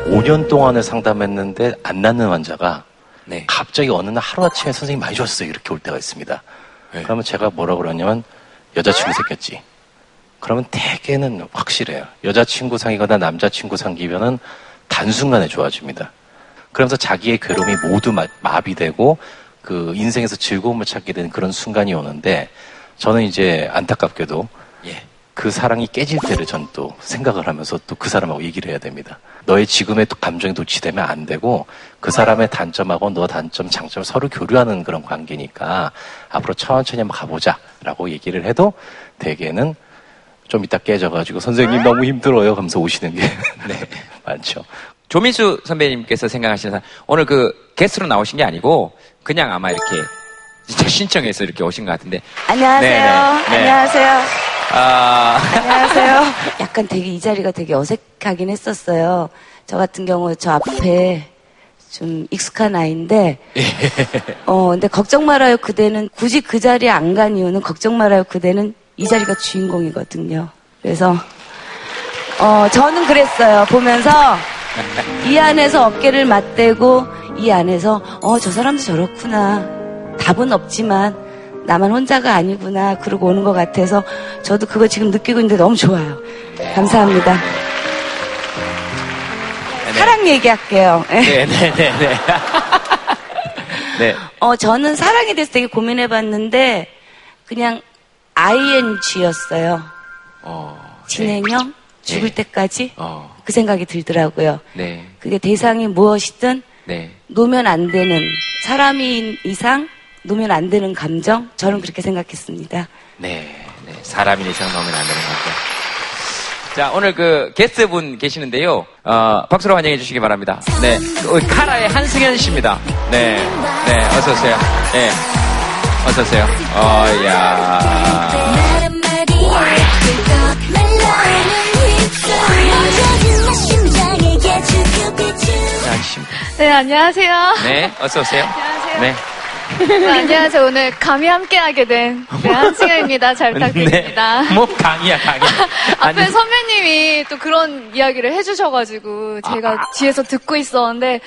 5년 동안을 상담했는데 안 낫는 환자가 네. 갑자기 어느 날 하루아침에 선생님 많이 좋았어요. 이렇게 올 때가 있습니다. 그러면 제가 뭐라 그러냐면 여자친구 생겼지. 그러면 대개는 확실해요. 여자친구 상이거나 남자친구 상기면은 단순간에 좋아집니다. 그러면서 자기의 괴로움이 모두 마, 마비되고 그 인생에서 즐거움을 찾게 되는 그런 순간이 오는데 저는 이제 안타깝게도 예. 그 사랑이 깨질 때를 전 또 생각을 하면서 또 그 사람하고 얘기를 해야 됩니다. 너의 지금의 또 감정이 도취되면 안 되고 그 사람의 단점하고 너 단점, 장점을 서로 교류하는 그런 관계니까 앞으로 천천히 한번 가보자 라고 얘기를 해도 대개는 좀 이따 깨져가지고 선생님 너무 힘들어요 하면서 오시는 게 많죠. 조민수 선배님께서 생각하시는 사람, 오늘 그 게스트로 나오신 게 아니고 그냥 아마 이렇게 진짜 신청해서 이렇게 오신 것 같은데. 안녕하세요. 네, 네, 네. 안녕하세요. 아, 안녕하세요. 약간 되게 이 자리가 되게 어색하긴 했었어요. 저 같은 경우 저 앞에 좀 익숙한 아이인데, 어, 근데 걱정 말아요. 그대는 굳이 그 자리에 안 간 이유는 걱정 말아요. 그대는 이 자리가 주인공이거든요. 그래서, 어, 저는 그랬어요. 보면서 이 안에서 어깨를 맞대고 이 안에서, 어, 저 사람도 저렇구나. 답은 없지만 나만 혼자가 아니구나. 그러고 오는 것 같아서 저도 그거 지금 느끼고 있는데 너무 좋아요. 감사합니다. 사랑 얘기할게요. 네, 네, 네, 네. 네. 어, 저는 사랑에 대해서 되게 고민해봤는데, 그냥 ING였어요. 진행형? 죽을 네. 때까지? 어, 그 생각이 들더라고요. 네, 그게 대상이 무엇이든 네. 놓으면 안 되는, 사람인 이상 놓으면 안 되는 감정? 저는 그렇게 생각했습니다. 네, 네. 사람인 이상 넣으면 안 되는 거죠. 자, 오늘 그 게스트분 계시는데요. 어, 박수로 환영해 주시기 바랍니다. 네. 그 카라의 한승현 씨입니다. 네. 네, 어서오세요. 네. 어서오세요. 어, 야 네, 안녕하세요. 네, 어서오세요. 네. 네, 안녕하세요. 오늘 감히 함께하게 된 네, 한승현입니다. 잘 부탁드립니다. 네. 뭐 강의야, 강의. 앞에 선배님이 또 그런 이야기를 해주셔가지고 제가 아. 뒤에서 듣고 있었는데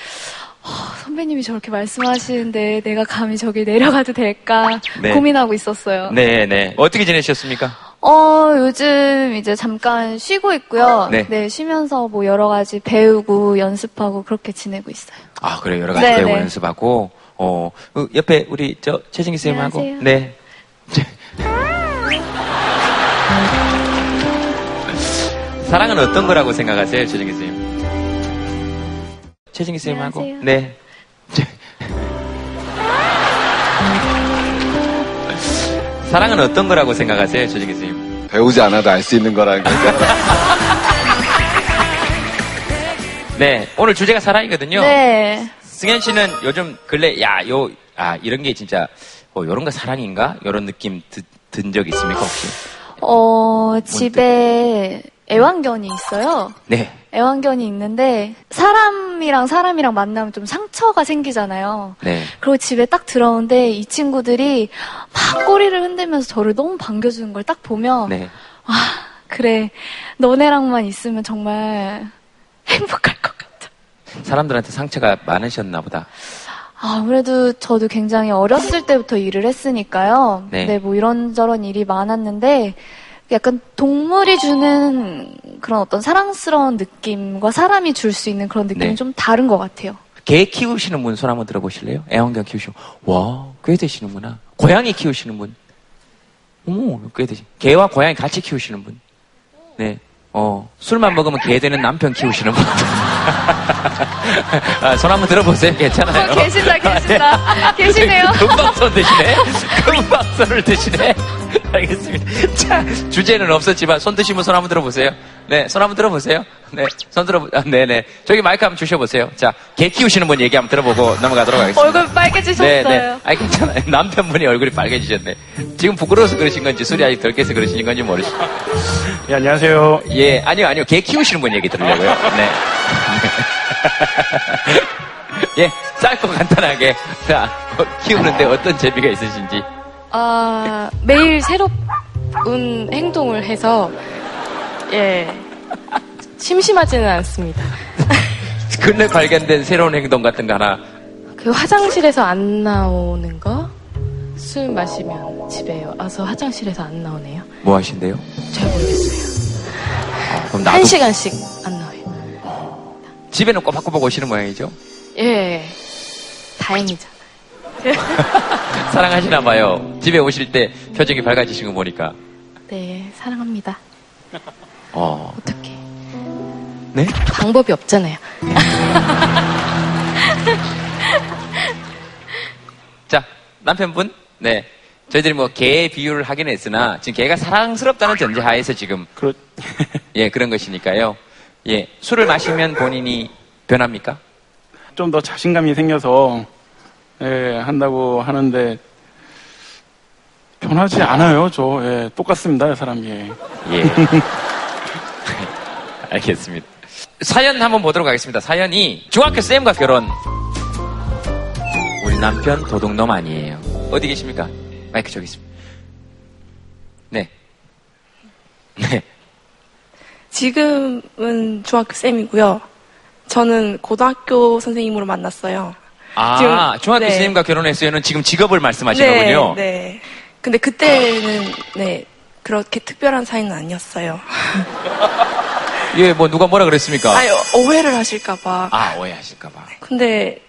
어, 선배님이 저렇게 말씀하시는데 내가 감히 저기 내려가도 될까 네. 고민하고 있었어요. 네, 네. 어떻게 지내셨습니까? 어, 요즘 이제 잠깐 쉬고 있고요. 네. 쉬면서 뭐 여러 가지 배우고 연습하고 그렇게 지내고 있어요. 아, 그래요. 여러 가지 네, 배우고 네. 연습하고, 어, 그 옆에 우리 저 최진기 쌤하고. 네. 사랑은 어떤 거라고 생각하세요, 선생님? 최정희 선생님하고? 안녕하세요. 네. 사랑은 어떤 거라고 생각하세요, 최정희 선생님? 배우지 않아도 알 수 있는 거죠. 네, 오늘 주제가 사랑이거든요. 네. 승현 씨는 요즘 근래 야, 요, 아, 이런 게 진짜 어, 요런 거 사랑인가? 요런 느낌 든 적 있습니까, 혹시? 어, 집에 애완견이 있어요. 네. 애완견이 있는데 사람이랑 사람이랑 만나면 좀 상처가 생기잖아요. 네. 그리고 집에 딱 들어오는데 이 친구들이 막 꼬리를 흔들면서 저를 너무 반겨주는 걸 딱 보면 네. 아 그래 너네랑만 있으면 정말 행복할 것 같아. 사람들한테 상처가 많으셨나 보다. 아무래도 저도 굉장히 어렸을 때부터 일을 했으니까요. 네. 네, 뭐 이런저런 일이 많았는데 약간 동물이 주는 그런 어떤 사랑스러운 느낌과 사람이 줄 수 있는 그런 느낌이 네. 좀 다른 것 같아요. 개 키우시는 분 손 한번 들어보실래요? 애완견 키우시고 와, 꽤 되시는구나. 고양이 키우시는 분. 어머, 꽤 되시. 개와 고양이 같이 키우시는 분. 네. 어, 술만 먹으면 개 되는 남편 키우시는 분. 아, 손 한번 들어보세요. 괜찮아요. 어, 계신다, 계신다. 계시네요. 금방 손 드시네. 금방 손을 드시네. 알겠습니다. 자, 주제는 없었지만 손 드시면 손 한번 들어보세요. 네, 손 한번 들어보세요. 네, 손 들어보, 아, 네네. 저기 마이크 한번 주셔보세요. 자, 개 키우시는 분 얘기 한번 들어보고 넘어가도록 하겠습니다. 얼굴 빨개지셨어요. 네, 네. 아니, 괜찮아요. 남편분이 얼굴이 빨개지셨네. 지금 부끄러워서 그러신 건지, 술이 아직 덜 깨서 그러신 건지 모르시죠. 예, 안녕하세요. 예, 아니요, 아니요. 개 키우시는 분 얘기 들으려고요. 네. 예, 짧고 간단하게. 자, 어, 키우는데 어떤 재미가 있으신지. 아, 매일 새로운 행동을 해서, 예, 심심하지는 않습니다. 근래 발견된 새로운 행동 같은 거 하나. 그 화장실에서 안 나오는 거? 술 마시면 집에 와서 화장실에서 안 나오네요. 뭐 하신대요? 잘 모르겠어요. 그럼 나도 한 시간씩 안 나와요. 집에는 꼬박꼬박 오시는 모양이죠? 예, 다행이죠. 사랑하시나 봐요. 집에 오실 때 표정이 밝아지신 거 보니까. 네, 사랑합니다. 어. 어떻게? 네? 방법이 없잖아요. 자, 남편분? 네. 저희들이 뭐 개 비유를 하긴 했으나 지금 개가 사랑스럽다는 전제 하에서 지금 예, 그런 것이니까요. 예. 술을 마시면 본인이 변합니까? 좀 더 자신감이 생겨서 예, 한다고 하는데 변하지 않아요. 저 예, 똑같습니다. 사람이. 예. 알겠습니다. 사연 한번 보도록 하겠습니다. 사연이 중학교 쌤과 결혼. 우리 남편 도둑놈 아니에요. 어디 계십니까? 마이크 저기 있습니다. 네. 네. 지금은 중학교 쌤이고요. 저는 고등학교 선생님으로 만났어요. 아, 지금, 중학교 네. 선생님과 결혼했어요는 지금 직업을 말씀하시는 네. 네. 근데 그때는 네 그렇게 특별한 사이는 아니었어요. 예, 뭐 누가 뭐라 그랬습니까? 아니 오해를 하실까봐. 아, 오해하실까봐. 근데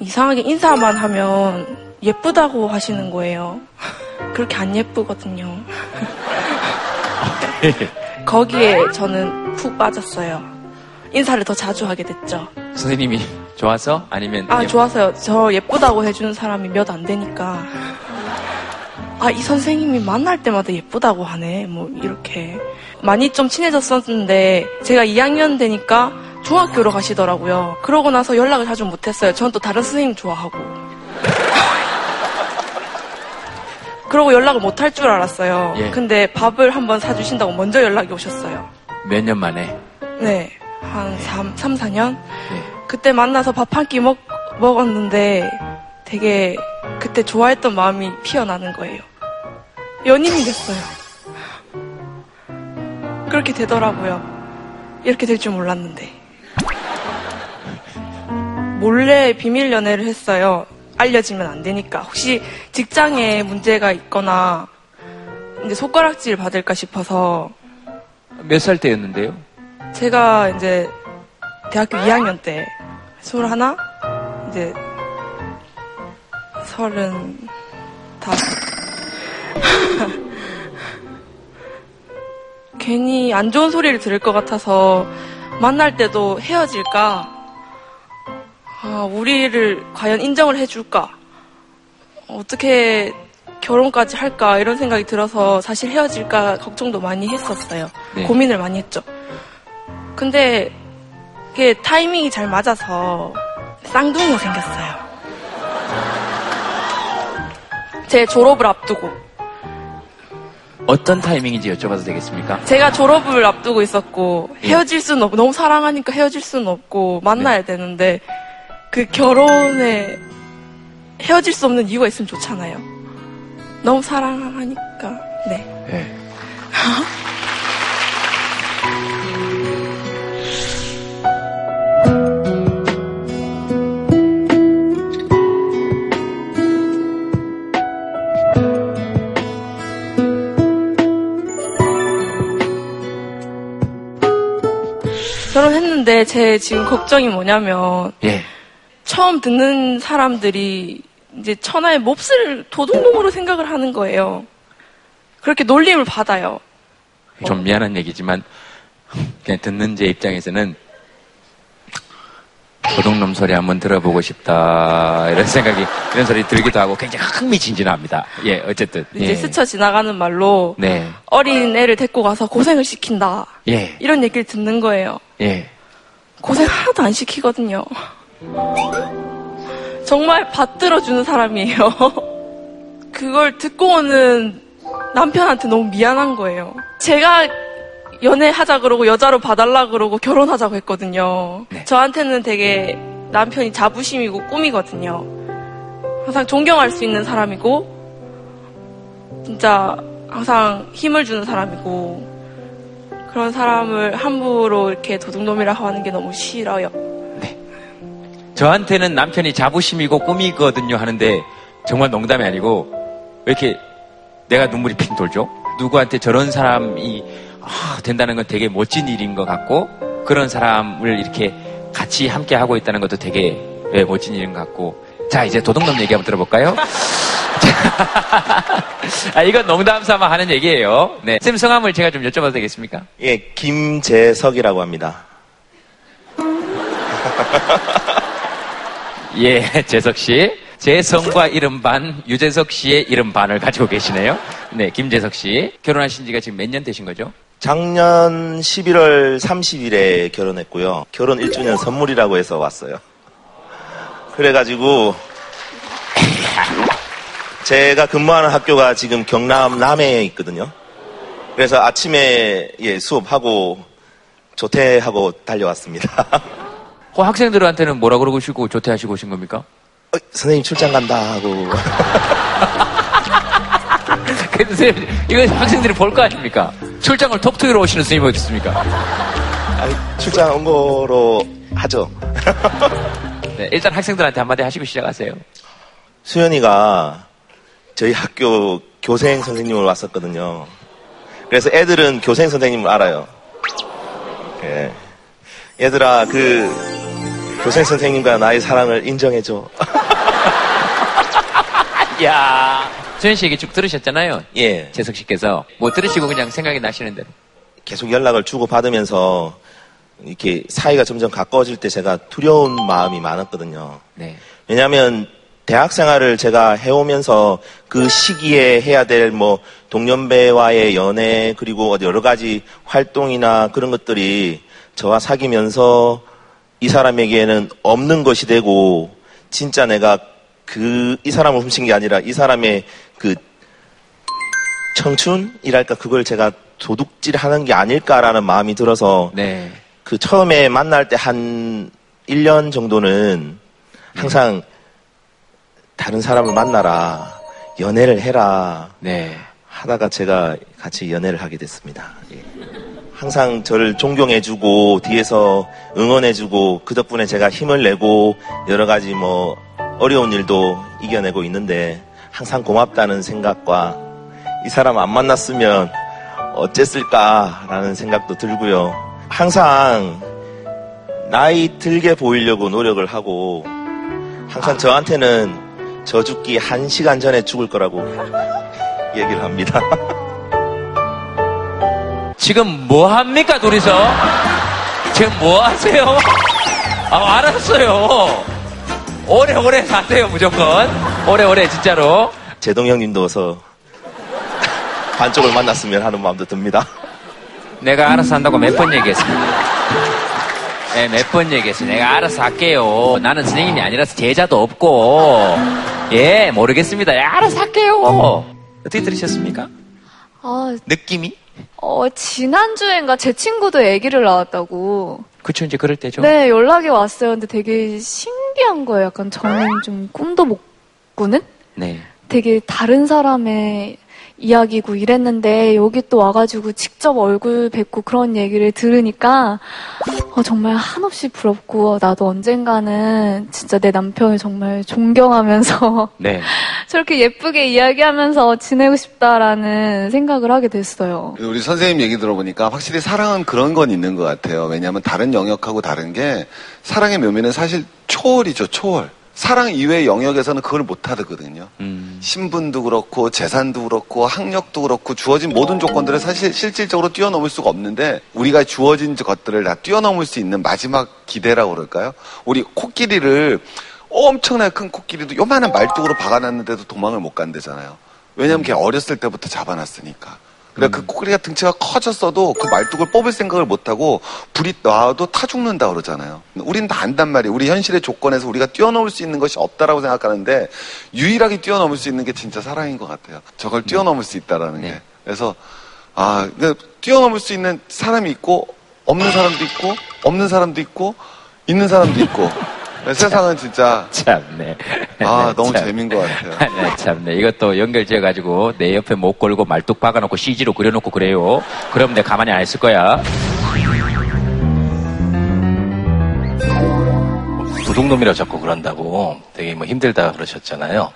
이상하게 인사만 하면 예쁘다고 하시는 거예요. 그렇게 안 예쁘거든요. 거기에 저는 푹 빠졌어요. 인사를 더 자주 하게 됐죠. 선생님이 좋아서 아니면 아, 예, 좋았어요. 저 예쁘다고 해주는 사람이 몇 안 되니까. 아, 이 선생님이 만날 때마다 예쁘다고 하네. 뭐, 이렇게. 많이 좀 친해졌었는데, 제가 2학년 되니까 중학교로 가시더라고요. 그러고 나서 연락을 자주 못했어요. 전 또 다른 선생님 좋아하고. 그러고 연락을 못 할 줄 알았어요. 예. 근데 밥을 한번 사주신다고 먼저 연락이 오셨어요. 몇 년 만에. 네. 한 3, 3 4년? 예. 그때 만나서 밥 한끼 먹, 먹었는데 되게 그때 좋아했던 마음이 피어나는 거예요. 연인이 됐어요. 그렇게 되더라고요. 이렇게 될 줄 몰랐는데. 몰래 비밀 연애를 했어요. 알려지면 안 되니까. 혹시 직장에 문제가 있거나 이제 손가락질 받을까 싶어서 몇 살 때였는데요? 제가 이제 대학교 2학년 때 스물 하나 이제 서른 다섯 괜히 안 좋은 소리를 들을 것 같아서 만날 때도 헤어질까? 아, 우리를 과연 인정을 해줄까? 어떻게 결혼까지 할까? 이런 생각이 들어서 사실 헤어질까 걱정도 많이 했었어요. 네. 고민을 많이 했죠. 근데 이게 타이밍이 잘 맞아서 쌍둥이가 생겼어요. 제 졸업을 앞두고. 어떤 타이밍인지 여쭤봐도 되겠습니까? 제가 졸업을 앞두고 있었고 헤어질 수는 없고 너무 사랑하니까 헤어질 수는 없고 만나야 되는데 그 결혼에 헤어질 수 없는 이유가 있으면 좋잖아요. 너무 사랑하니까 네. 네. 결혼했는데 제 지금 걱정이 뭐냐면 예. 처음 듣는 사람들이 이제 천하의 몹쓸 도둑놈으로 생각을 하는 거예요. 그렇게 놀림을 받아요. 좀 미안한 얘기지만 그냥 듣는 제 입장에서는 도둑놈 소리 한번 들어보고 싶다 이런 생각이 이런 소리 들기도 하고 굉장히 흥미진진합니다. 예, 어쨌든 이제 예. 스쳐 지나가는 말로 네, 어린 애를 데리고 가서 고생을 시킨다. 예, 이런 얘기를 듣는 거예요. 예. 고생 하나도 안 시키거든요. 정말 받들어주는 사람이에요. 그걸 듣고 오는 남편한테 너무 미안한 거예요. 제가 연애하자 그러고 여자로 봐달라 그러고 결혼하자고 했거든요. 저한테는 되게 남편이 자부심이고 꿈이거든요. 항상 존경할 수 있는 사람이고, 진짜 항상 힘을 주는 사람이고, 그런 사람을 함부로 이렇게 도둑놈이라고 하는 게 너무 싫어요. 저한테는 남편이 자부심이고 꿈이거든요 하는데 정말 농담이 아니고 왜 이렇게 내가 눈물이 핑 돌죠? 누구한테 저런 사람이 아, 된다는 건 되게 멋진 일인 것 같고 그런 사람을 이렇게 같이 함께 하고 있다는 것도 되게 예, 멋진 일인 것 같고 자 이제 도둑놈 얘기 한번 들어볼까요? 아, 이건 농담 삼아 하는 얘기예요. 네. 쌤 성함을 제가 좀 여쭤봐도 되겠습니까? 예, 김재석이라고 합니다. 예, 재석 씨. 제 성과 이름 반, 유재석 씨의 이름 반을 가지고 계시네요. 네, 김재석 씨. 결혼하신 지가 지금 몇 년 되신 거죠? 작년 11월 30일에 결혼했고요. 결혼 1주년 선물이라고 해서 왔어요. 그래가지고 제가 근무하는 학교가 지금 경남 남해에 있거든요. 그래서 아침에 예, 수업하고 조퇴하고 달려왔습니다. 그 학생들한테는 뭐라 그러고 오시고 조퇴하시고 오신 겁니까? 어, 선생님 출장 간다 하고 근데 선생님, 이거 학생들이 볼 거 아닙니까? 출장을 톡톡이로 오시는 선생님이 어디 있습니까? 아니, 출장 온 거로 하죠. 네, 일단 학생들한테 한마디 하시고 시작하세요. 수연이가 저희 학교 교생 선생님을 왔었거든요. 그래서 애들은 교생 선생님을 알아요. 예. 얘들아, 그, 교생 선생님과 나의 사랑을 인정해줘. 야 소연 씨 얘기 쭉 들으셨잖아요. 예. 재석 씨께서. 뭐 들으시고 그냥 생각이 나시는 대로. 계속 연락을 주고받으면서 이렇게 사이가 점점 가까워질 때 제가 두려운 마음이 많았거든요. 네. 왜냐하면 대학 생활을 제가 해오면서 그 시기에 해야 될 뭐 동년배와의 연애 그리고 여러 가지 활동이나 그런 것들이 저와 사귀면서 이 사람에게는 없는 것이 되고 진짜 내가 그 이 사람을 훔친 게 아니라 이 사람의 그 청춘이랄까 그걸 제가 도둑질하는 게 아닐까라는 마음이 들어서 네. 그 처음에 만날 때 한 1년 정도는 항상 다른 사람을 만나라 연애를 해라 네. 하다가 제가 같이 연애를 하게 됐습니다. 예. 항상 저를 존경해주고 뒤에서 응원해주고 그 덕분에 제가 힘을 내고 여러 가지 뭐 어려운 일도 이겨내고 있는데 항상 고맙다는 생각과 이 사람 안 만났으면 어쨌을까라는 생각도 들고요. 항상 나이 들게 보이려고 노력을 하고 항상 저한테는 저 죽기 한 시간 전에 죽을 거라고 얘기를 합니다. 지금 뭐 합니까, 둘이서? 지금 뭐 하세요? 아, 알았어요. 오래오래 사세요, 무조건. 오래오래, 진짜로. 제동 형님도 어서 반쪽을 만났으면 하는 마음도 듭니다. 내가 알아서 한다고 몇 번 얘기했습니다. 네, 몇번 얘기했어요. 내가 알아서 할게요. 나는 선생님이 아니라서 제자도 없고. 예, 모르겠습니다. 예, 알아서 할게요. 어떻게 들으셨습니까? 아, 느낌이? 어, 지난주엔가 제 친구도 아기를 낳았다고. 그쵸, 이제 그럴 때죠. 네, 연락이 왔어요. 근데 되게 신기한 거예요. 약간 저는 좀 꿈도 못 꾸는? 네. 되게 다른 사람의 이야기고 이랬는데 여기 또 와가지고 직접 얼굴 뵙고 그런 얘기를 들으니까 어, 정말 한없이 부럽고 나도 언젠가는 진짜 내 남편을 정말 존경하면서 네. 저렇게 예쁘게 이야기하면서 지내고 싶다라는 생각을 하게 됐어요. 우리 선생님 얘기 들어보니까 확실히 사랑은 그런 건 있는 것 같아요. 왜냐하면 다른 영역하고 다른 게 사랑의 묘미는 사실 초월이죠, 초월. 사랑 이외의 영역에서는 그걸 못 하거든요. 신분도 그렇고 재산도 그렇고 학력도 그렇고 주어진 모든 조건들을 사실 실질적으로 뛰어넘을 수가 없는데 우리가 주어진 것들을 다 뛰어넘을 수 있는 마지막 기대라고 그럴까요? 우리 코끼리를 엄청나게 큰 코끼리도 요만한 말뚝으로 박아놨는데도 도망을 못 간대잖아요. 왜냐면 걔 어렸을 때부터 잡아놨으니까. 그래 그 코끼리가 등치가 커졌어도 그 말뚝을 뽑을 생각을 못하고 불이 나와도 타 죽는다 그러잖아요. 우린 다 안단 말이에요. 우리 현실의 조건에서 우리가 뛰어넘을 수 있는 것이 없다라고 생각하는데 유일하게 뛰어넘을 수 있는 게 진짜 사랑인 것 같아요. 저걸 뛰어넘을 수 있다라는 게. 그래서 아, 그 뛰어넘을 수 있는 사람이 있고 없는 사람도 있고 없는 사람도 있고 있는 사람도 있고 세상은 진짜 참네. 아 너무 참. 재밌는 것 같아요. 네, 참네. 이것도 연결지어 가지고 내 옆에 못 걸고 말뚝 박아놓고 CG로 그려놓고 그래요. 그럼 내 가만히 안 있을 거야. 도둑놈이라고 자꾸 그런다고 되게 뭐 힘들다 그러셨잖아요.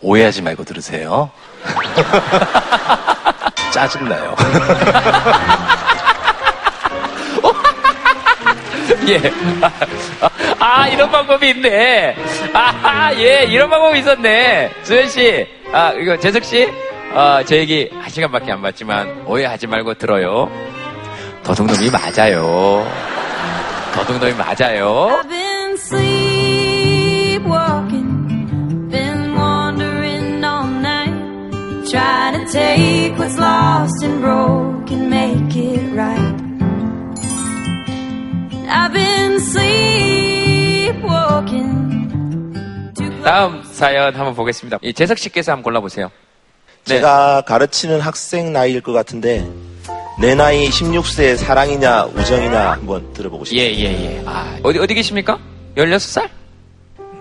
오해하지 말고 들으세요. 짜증나요. 예. 아, 이런 방법이 있네. 아, 예, 이런 방법이 있었네. 수현 씨, 아, 이거 재석 씨, 어, 저 얘기 한 시간밖에 안 봤지만 오해하지 말고 들어요. 도둑놈이 맞아요. 도둑놈이 맞아요. 다음 사연 한번 보겠습니다. 이 재석 씨께서 한번 골라보세요. 네. 제가 가르치는 학생 나이일 것 같은데 내 나이 16세 사랑이냐 우정이냐 한번 들어보고 싶어요. 예, 예, 예. 아, 어디, 어디 계십니까? 16살?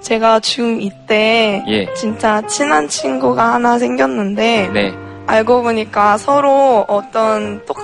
제가 중2 때 예. 진짜 친한 친구가 하나 생겼는데 네. 알고 보니까 서로 어떤 똑,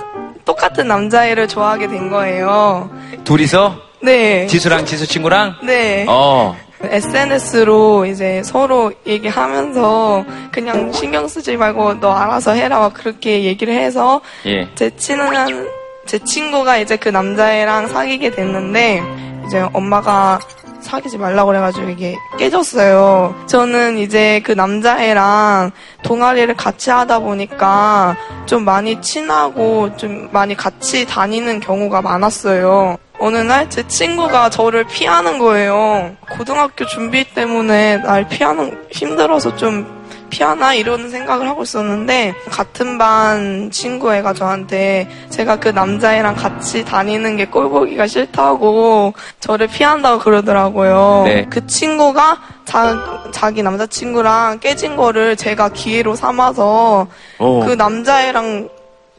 똑같은 남자애를 좋아하게 된 거예요. 둘이서? 네. 지수랑 지수 친구랑? 네. 어. SNS로 이제 서로 얘기하면서 그냥 신경 쓰지 말고 너 알아서 해라 막 그렇게 얘기를 해서 예. 제 친한 제 친구가 이제 그 남자애랑 사귀게 됐는데 이제 엄마가 사귀지 말라고 그래가지고 이게 깨졌어요. 저는 이제 그 남자애랑 동아리를 같이 하다 보니까 좀 많이 친하고 좀 많이 같이 다니는 경우가 많았어요. 어느 날 제 친구가 저를 피하는 거예요. 고등학교 준비 때문에 날 피하는 힘들어서 좀 피하나 이런 생각을 하고 있었는데 같은 반 친구 애가 저한테 제가 그 남자애랑 같이 다니는 게 꼴보기가 싫다고 저를 피한다고 그러더라고요. 네. 그 친구가 자, 자기 남자친구랑 깨진 거를 제가 기회로 삼아서 오. 그 남자애랑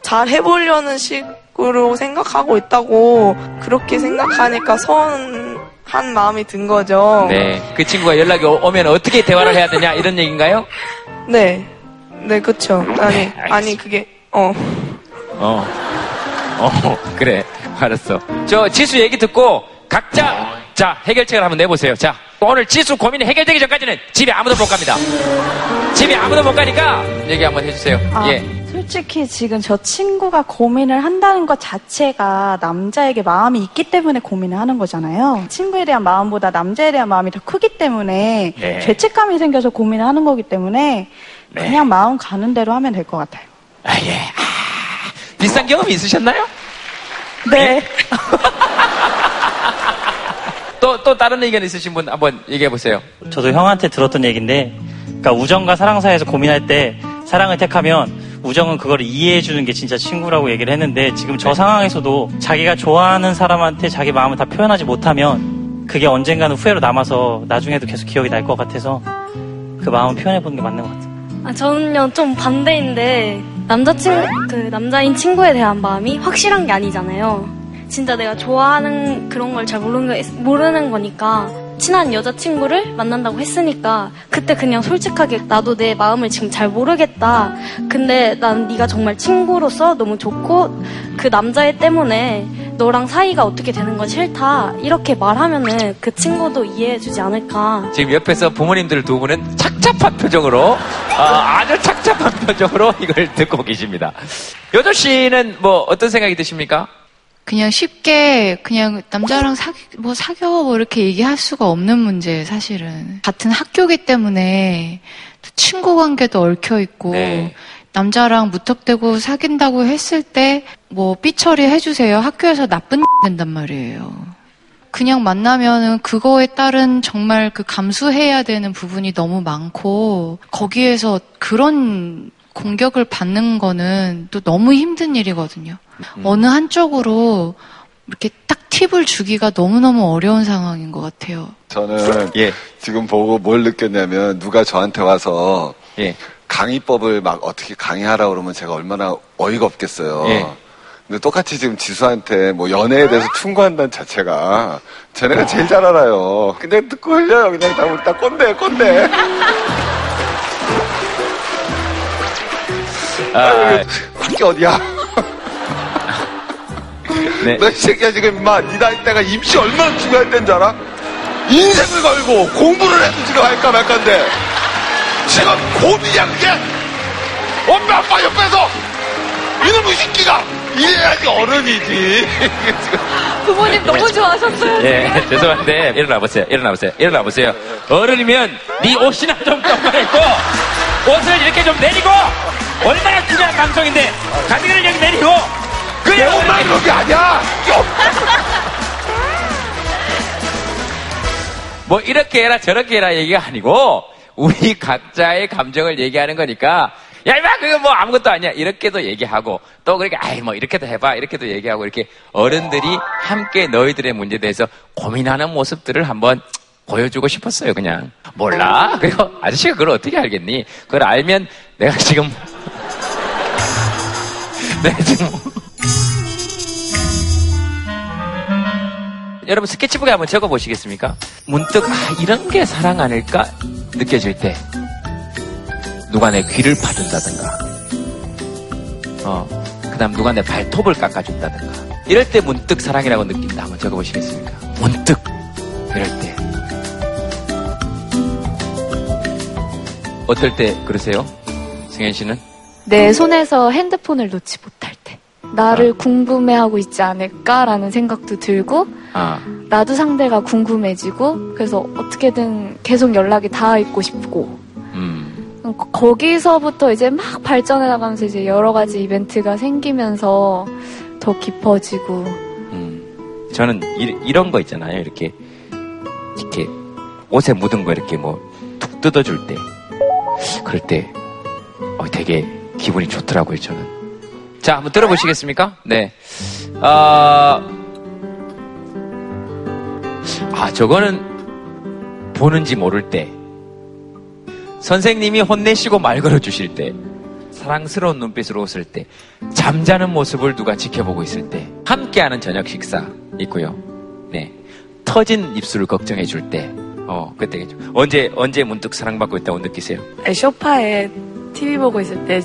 잘 해보려는 식으로 생각하고 있다고 그렇게 생각하니까 서운 한 마음이 든 거죠. 네. 그 친구가 연락이 오- 오면 어떻게 대화를 해야 되냐, 이런 얘기인가요? 네. 네, 그쵸. 아니, 아니, 그게, 어. 어. 어, 그래. 알았어. 저 지수 얘기 듣고 각자 자, 해결책을 한번 내보세요. 자, 오늘 지수 고민이 해결되기 전까지는 집에 아무도 못 갑니다. 집에 아무도 못 가니까 얘기 한번 해주세요. 아, 예. 솔직히 지금 저 친구가 고민을 한다는 것 자체가 남자에게 마음이 있기 때문에 고민을 하는 거잖아요. 친구에 대한 마음보다 남자에 대한 마음이 더 크기 때문에 네. 죄책감이 생겨서 고민을 하는 거기 때문에 네. 그냥 마음 가는 대로 하면 될 것 같아요. 비슷한 경험이 있으셨나요? 네. 또, 또 다른 의견 있으신 분 한번 얘기해 보세요. 저도 형한테 들었던 얘기인데, 그러니까 우정과 사랑 사이에서 고민할 때 사랑을 택하면 우정은 그걸 이해해 주는 게 진짜 친구라고 얘기를 했는데 지금 저 상황에서도 자기가 좋아하는 사람한테 자기 마음을 다 표현하지 못하면 그게 언젠가는 후회로 남아서 나중에도 계속 기억이 날 것 같아서 그 마음을 표현해 보는 게 맞는 것 같아요. 아, 저는요 좀 반대인데 남자친 그 남자인 친구에 대한 마음이 확실한 게 아니잖아요. 진짜 내가 좋아하는 그런 걸 잘 모르는 거- 모르는 거니까 친한 여자친구를 만난다고 했으니까 그때 그냥 솔직하게 나도 내 마음을 지금 잘 모르겠다. 근데 난 네가 정말 친구로서 너무 좋고 그 남자애 때문에 너랑 사이가 어떻게 되는 건 싫다. 이렇게 말하면은 그 친구도 이해해주지 않을까. 지금 옆에서 부모님들 두 분은 착잡한 표정으로, 아, 아주 착잡한 표정으로 이걸 듣고 계십니다. 여조 씨는 뭐 어떤 생각이 드십니까? 그냥 쉽게 그냥 남자랑 사귀 뭐 사겨 뭐 이렇게 얘기할 수가 없는 문제 사실은 같은 학교기 때문에 또 친구 관계도 얽혀 있고 네. 남자랑 무턱대고 사귄다고 했을 때 뭐 삐처리 해주세요 학교에서 나쁜 된단 말이에요. 그냥 만나면은 그거에 따른 정말 그 감수해야 되는 부분이 너무 많고 거기에서 그런 공격을 받는 거는 또 너무 힘든 일이거든요. 어느 한쪽으로 이렇게 딱 팁을 주기가 너무너무 어려운 상황인 것 같아요. 저는 지금 보고 뭘 느꼈냐면 누가 저한테 와서 강의법을 막 어떻게 강의하라 그러면 제가 얼마나 어이가 없겠어요. 예. 근데 똑같이 지금 지수한테 뭐 연애에 대해서 충고한다는 자체가 쟤네가 제일 잘 알아요. 근데 듣고 흘려요. 그냥 다, 다 꼰대, 꼰대. 아, 학교 어디야? 네. 너 이 새끼야 지금 임마 니 나이 때가 입시 얼마나 중요할 때인 줄 알아? 인생을 걸고 공부를 해도 지금 할까 말까인데 지금 고민이야 그게 엄마 아빠 옆에서 이놈의 새끼가 이래야지 어른이지 부모님 너무 좋아하셨어요. 예, 죄송한데 일어나 보세요. 일어나 보세요. 일어나 보세요. 어른이면 네 옷이나 좀 똑바르고 옷을 이렇게 좀 내리고 얼마나 중요한 방송인데 가디건을 여기 내리고 내 옷만 그런 게 아니야. 뭐 이렇게 해라 저렇게 해라 얘기가 아니고 우리 각자의 감정을 얘기하는 거니까 야 이마 그거 뭐 아무것도 아니야. 이렇게도 얘기하고 또 그렇게 아이 뭐 이렇게도 해봐. 이렇게도 얘기하고 이렇게 어른들이 함께 너희들의 문제에 대해서 고민하는 모습들을 한번 보여주고 싶었어요 그냥. 몰라? 그리고 아저씨가 그걸 어떻게 알겠니? 그걸 알면 내가 지금 내가 지금 여러분 스케치북에 한번 적어 보시겠습니까? 문득 아 이런 게 사랑 아닐까 느껴질 때 누가 내 귀를 파준다든가 어 그다음 누가 내 발톱을 깎아준다든가 이럴 때 문득 사랑이라고 느낀다 한번 적어 보시겠습니까? 문득 이럴 때 어떨 때 그러세요? 승현 씨는? 내 손에서 핸드폰을 놓지 못할 때. 나를 궁금해하고 있지 않을까라는 생각도 들고, 아 나도 상대가 궁금해지고, 그래서 어떻게든 계속 연락이 닿아 있고 싶고, 음. 거- 거기서부터 이제 막 발전해 나가면서 이제 여러 가지 이벤트가 생기면서 더 깊어지고, 저는 이, 런거 있잖아요. 이렇게 이렇게 옷에 묻은 거 이렇게 뭐 툭 뜯어줄 때 그럴 때 어, 되게 기분이 좋더라고요. 저는. 자, 한번 들어보시겠습니까? 네. 아, 아 저거는 보는지 모를 때 선생님이 혼내시고 말 걸어주실 때 사랑스러운 눈빛으로 웃을 때 잠자는 모습을 누가 지켜보고 있을 때 함께하는 저녁 식사 있고요. 네. 터진 입술을 걱정해 줄 때. 어, 그때겠죠. 언제 언제 문득 사랑받고 있다고 느끼세요? 소파에 TV 보고 있을 때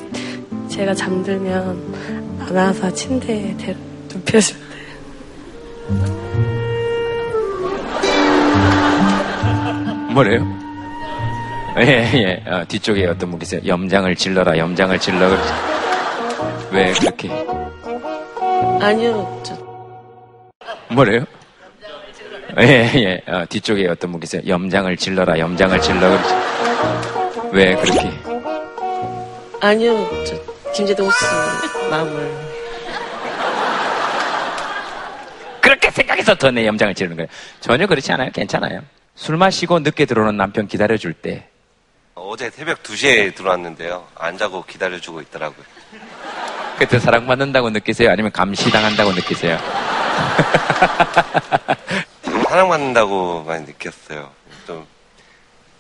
제가 잠들면 안아서 침대에 대- 눕혀줄 때 뭐래요? 예, 예. 어, 뒤쪽에 어떤 분 계세요? 염장을 질러라, 염장을 질러. 왜 그렇게? 아니요 저 뭐래요? 예, 예. 어, 뒤쪽에 어떤 분 계세요? 염장을 질러라, 염장을 질러. 왜 그렇게? 아니요, 저 김재동 씨 마음을. 그렇게 생각해서 더 내 염장을 지르는 거예요. 전혀 그렇지 않아요. 괜찮아요. 술 마시고 늦게 들어오는 남편 기다려줄 때 어제 새벽 2시에 들어왔는데요. 안 자고 기다려주고 있더라고요. 그때 사랑받는다고 느끼세요? 아니면 감시당한다고 느끼세요? 사랑받는다고 많이 느꼈어요. 좀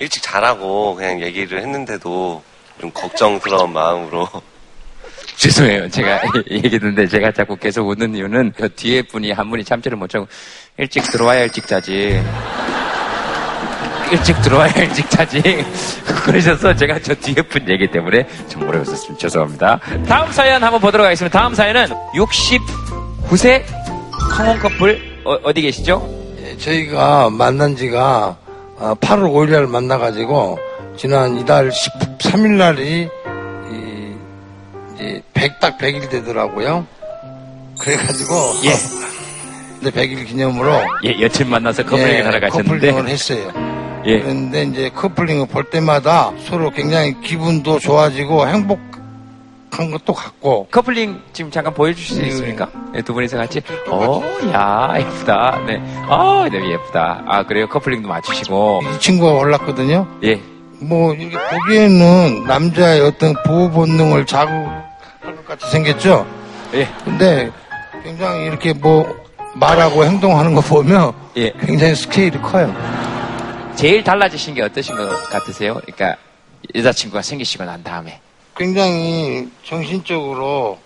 일찍 자라고 그냥 얘기를 했는데도 좀 걱정스러운 마음으로 죄송해요. 제가 얘기 듣는데 제가 자꾸 계속 웃는 이유는 그 뒤에 분이 한 분이 참지를 못하고 일찍 들어와야 일찍 자지. 일찍 들어와야 일찍 자지. 그러셔서 제가 저 뒤에 분 얘기 때문에 좀 오래 웃었습니다. 죄송합니다. 다음 사연 한번 보도록 하겠습니다. 다음 사연은 69세 황혼 커플 어, 디 계시죠? 예, 저희가 만난 지가 8월 5일 날 만나가지고 지난 이달 13일 날이 이, 이제 100, 딱 100일 되더라고요. 그래가지고 예. 근데 100일 기념으로 예, 여친 만나서 커플링을 하러 가셨는데 커플링을 했어요. 예. 그런데 이제 커플링을 볼 때마다 서로 굉장히 기분도 좋아지고 행복한 것도 같고 커플링 지금 잠깐 보여주실 수 있습니까? 네, 두 분이서 같이 어, 야 예쁘다. 네, 어, 네 예쁘다. 아 그래요? 커플링도 맞추시고 이 친구가 올랐거든요. 예. 뭐 이렇게 보기에는 남자의 어떤 보호 본능을 자극할 것 같이 생겼죠. 예. 근데 굉장히 이렇게 뭐 말하고 행동하는 거 보면 예. 굉장히 스케일이 커요. 제일 달라지신 게 어떠신 것 같으세요? 그러니까 여자친구가 생기시고 난 다음에 굉장히 정신적으로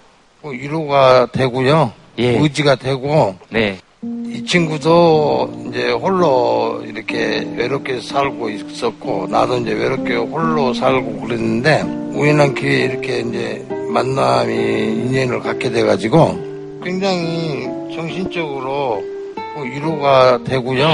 뭐 위로가 되고요. 의지가 되고 네. 이 친구도 이제 홀로 이렇게 외롭게 살고 있었고 나도 이제 외롭게 홀로 살고 그랬는데 우연한 기회에 이렇게 이제 만남이 인연을 갖게 돼가지고 굉장히 정신적으로 뭐 위로가 되고요.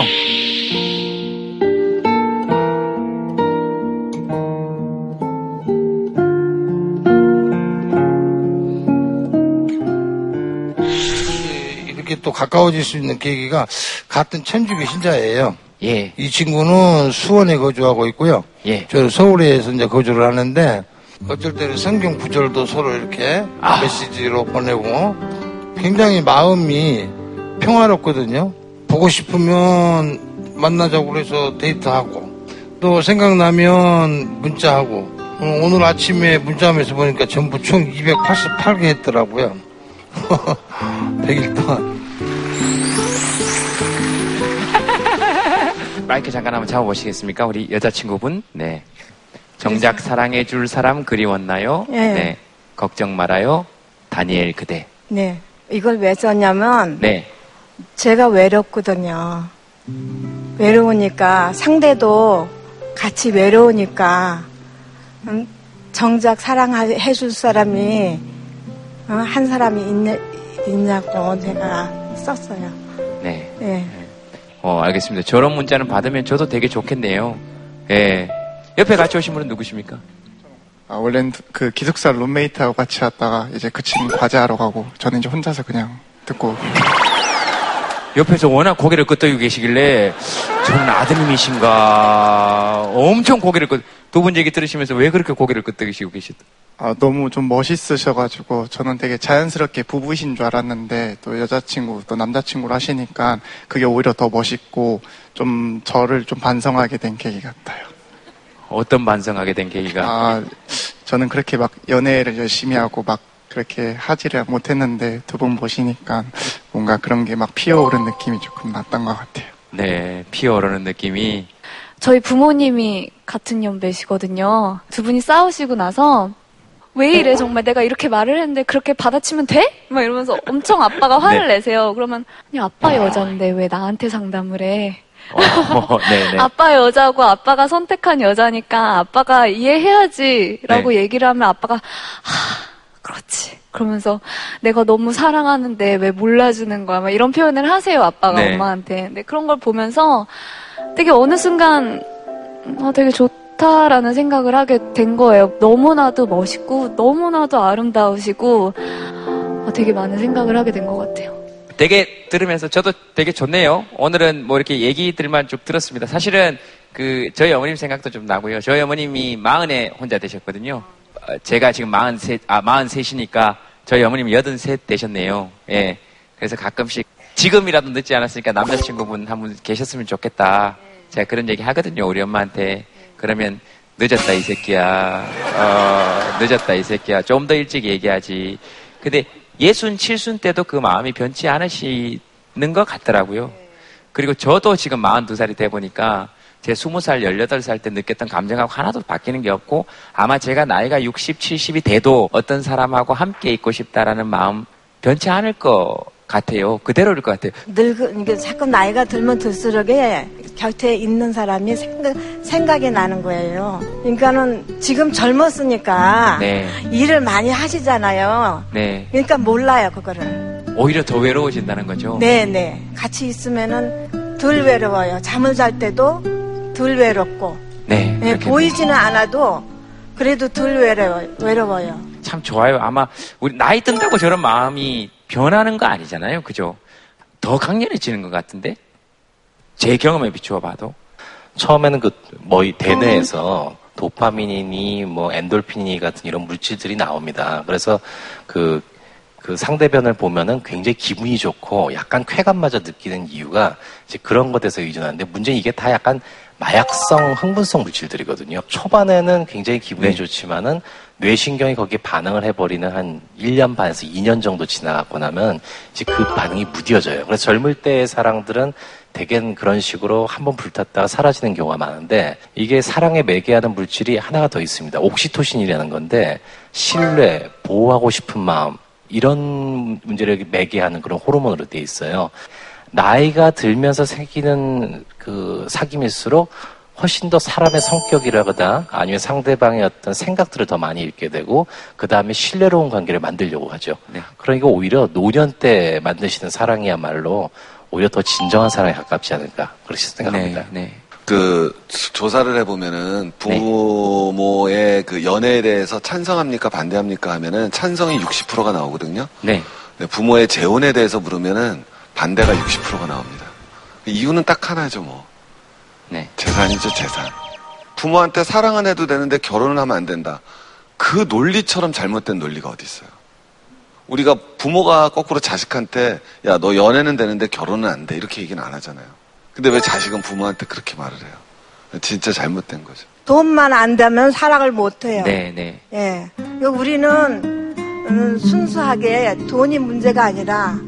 이렇게 또 가까워질 수 있는 계기가 같은 천주교 신자예요. 예. 이 친구는 수원에 거주하고 있고요. 예. 저는 서울에서 이제 거주를 하는데 어쩔 때는 성경 구절도 서로 이렇게 메시지로 보내고 굉장히 마음이 평화롭거든요. 보고 싶으면 만나자고 그래서 데이트하고 또 생각나면 문자하고 어, 오늘 아침에 문자하면서 보니까 전부 총 288개 했더라고요. 100일 동안. 마이크 잠깐 한번 잡아보시겠습니까? 우리 여자친구분. 네. 정작 사랑해 줄 사람 그리웠나요? 예. 네. 걱정 말아요. 다니엘 그대. 네. 이걸 왜 썼냐면 네. 제가 외롭거든요. 외로우니까 상대도 같이 외로우니까 음, 정작 사랑해 줄 사람이 어, 한 사람이 있네, 있냐고 제가 썼어요. 네. 네. 어, 알겠습니다. 저런 문자는 받으면 저도 되게 좋겠네요. 예. 옆에 같이 오신 분은 누구십니까? 아, 원래는 그 기숙사 룸메이트하고 같이 왔다가 이제 그 친구 과제하러 가고 저는 이제 혼자서 그냥 듣고 옆에서 워낙 고개를 끄덕이고 계시길래 저는 아드님이신가 엄청 고개를 끄, 두분 얘기 들으시면서 왜 그렇게 고개를 끄덕이시고 계시더? 아, 너무 좀 멋있으셔가지고 저는 되게 자연스럽게 부부이신 줄 알았는데 또 여자친구 또 남자친구를 하시니까 그게 오히려 더 멋있고 좀 저를 좀 반성하게 된 계기 같아요. 어떤 반성하게 된 계기가? 아, 저는 그렇게 막 연애를 열심히 하고 막 그렇게 하지를 못했는데 두 분 보시니까 뭔가 그런 게 막 피어오른 느낌이 조금 났던 것 같아요. 네, 피어오르는 느낌이 저희 부모님이 같은 연배시거든요. 두 분이 싸우시고 나서 왜 이래 정말 내가 이렇게 말을 했는데 그렇게 받아치면 돼? 막 이러면서 엄청 아빠가 화를 네. 내세요. 그러면 아니 아빠 여자인데 왜 나한테 상담을 해? 어, 네네. 아빠 여자고 아빠가 선택한 여자니까 아빠가 이해해야지라고 네. 얘기를 하면 아빠가 하 그렇지 그러면서 내가 너무 사랑하는데 왜 몰라주는 거야 막 이런 표현을 하세요 아빠가 네. 엄마한테 근데 그런 걸 보면서 되게 어느 순간 어, 되게 좋다라는 생각을 하게 된 거예요 너무나도 멋있고 너무나도 아름다우시고 어, 되게 많은 생각을 하게 된 것 같아요 되게 들으면서 저도 되게 좋네요. 오늘은 뭐 이렇게 얘기들만 쭉 들었습니다. 사실은 그 저희 어머님 생각도 좀 나고요. 저희 어머님이 마흔에 혼자 되셨거든요. 어, 제가 지금 43, 아, 43이니까 저희 어머님이 83 되셨네요. 예. 그래서 가끔씩 지금이라도 늦지 않았으니까 남자친구분 한 분 계셨으면 좋겠다. 제가 그런 얘기 하거든요. 우리 엄마한테. 그러면 늦었다 이 새끼야. 어, 늦었다 이 새끼야. 좀 더 일찍 얘기하지. 근데 예순, 칠순 때도 그 마음이 변치 않으시는 것 같더라고요. 그리고 저도 지금 42살이 돼 보니까 제 20살, 18살 때 느꼈던 감정하고 하나도 바뀌는 게 없고 아마 제가 나이가 60, 70이 돼도 어떤 사람하고 함께 있고 싶다라는 마음 변치 않을 것 같아요. 그대로일 것 같아요. 늙, 이게 자꾸 나이가 들면 들수록에 곁에 있는 사람이 생각, 생각이 나는 거예요. 그러니까는 지금 젊었으니까 네. 일을 많이 하시잖아요. 네. 그러니까 몰라요, 그거를. 오히려 더 외로워진다는 거죠. 네네. 같이 있으면은 덜 외로워요. 잠을 잘 때도 덜 외롭고. 네. 네, 보이지는 않아도 그래도 덜 외로워, 외로워요. 참 좋아요. 아마 우리 나이 든다고 저런 마음이 변하는 거 아니잖아요. 그죠? 더 강렬해지는 것 같은데? 제 경험에 비추어 봐도. 처음에는 그, 뭐, 이 대뇌에서 도파민이니, 뭐, 엔돌핀이 같은 이런 물질들이 나옵니다. 그래서 그, 그 상대편을 보면은 굉장히 기분이 좋고 약간 쾌감마저 느끼는 이유가 이제 그런 것에서 의존하는데 문제는 이게 다 약간 마약성, 흥분성 물질들이거든요. 초반에는 굉장히 기분이 네. 좋지만은 뇌신경이 거기에 반응을 해버리는 한 1년 반에서 2년 정도 지나가고 나면 이제 그 반응이 무뎌져요. 그래서 젊을 때의 사랑들은 대개는 그런 식으로 한번 불탔다가 사라지는 경우가 많은데 이게 사랑에 매개하는 물질이 하나가 더 있습니다. 옥시토신이라는 건데 신뢰, 보호하고 싶은 마음 이런 문제를 매개하는 그런 호르몬으로 돼 있어요. 나이가 들면서 생기는 그 사귐일수록 훨씬 더 사람의 성격이라거나 아니면 상대방의 어떤 생각들을 더 많이 읽게 되고 그 다음에 신뢰로운 관계를 만들려고 하죠. 그러니까 오히려 노년 때 만드시는 사랑이야말로 오히려 더 진정한 사랑에 가깝지 않을까 그렇게 생각합니다. 그 수- 조사를 해보면은 부모의 그 연애에 대해서 찬성합니까 반대합니까 하면은 찬성이 60%가 나오거든요. 네. 근데 부모의 재혼에 대해서 물으면은 반대가 60%가 나옵니다. 이유는 딱 하나죠 뭐. 네. 재산이죠 재산. 부모한테 사랑은 해도 되는데 결혼은 하면 안 된다. 그 논리처럼 잘못된 논리가 어디 있어요? 우리가 부모가 거꾸로 자식한테 야 너 연애는 되는데 결혼은 안 돼 이렇게 얘기는 안 하잖아요. 근데 왜 자식은 부모한테 그렇게 말을 해요? 진짜 잘못된 거죠. 돈만 안 되면 사랑을 못 해요. 네, 네. 예. 요 우리는 음, 순수하게 돈이 문제가 아니라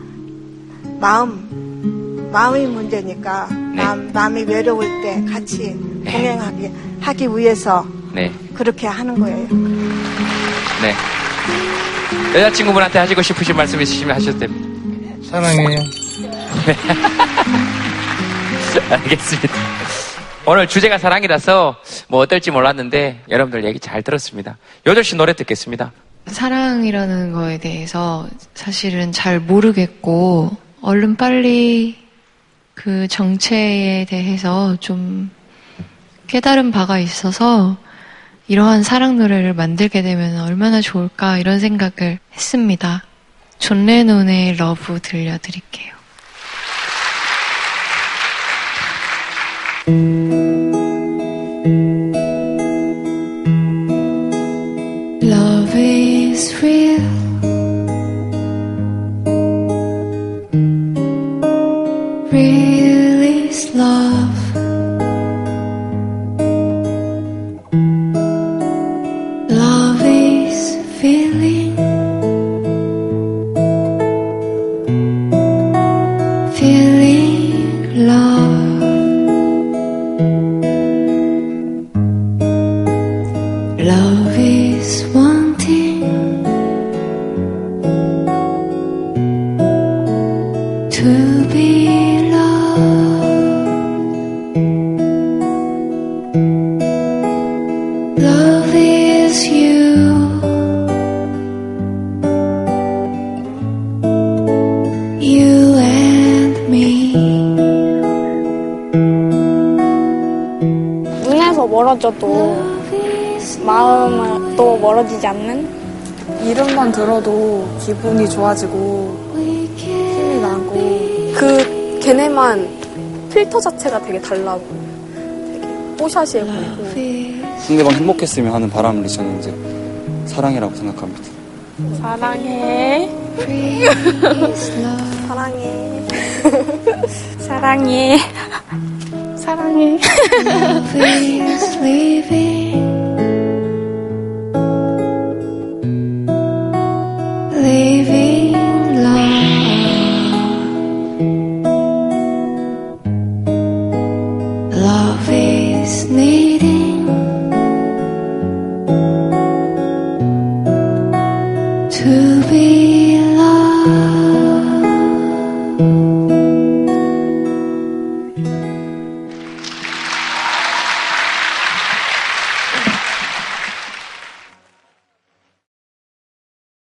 마음, 마음이 문제니까 네. 마음, 마음이 외로울 때 같이 동행하기 하기 위해서 네. 그렇게 하는 거예요. 네. 여자친구분한테 하시고 싶으신 말씀 있으시면 하셔도 됩니다. 사랑해요. 알겠습니다. 오늘 주제가 사랑이라서 뭐 어떨지 몰랐는데 여러분들 얘기 잘 들었습니다. 요조 씨 노래 듣겠습니다. 사랑이라는 거에 대해서 사실은 잘 모르겠고, 얼른 빨리 그 정체에 대해서 좀 깨달은 바가 있어서 이러한 사랑 노래를 만들게 되면 얼마나 좋을까 이런 생각을 했습니다. 존 레논의 러브 들려드릴게요. 기분이 좋아지고 힘이 나고 그 걔네만 필터 자체가 되게 달라 보여. 되게 뽀샤시해 보이고 상대방 행복했으면 하는 바람을 저는 이제 사랑이라고 생각합니다. 사랑해. 사랑해. 사랑해. 사랑해.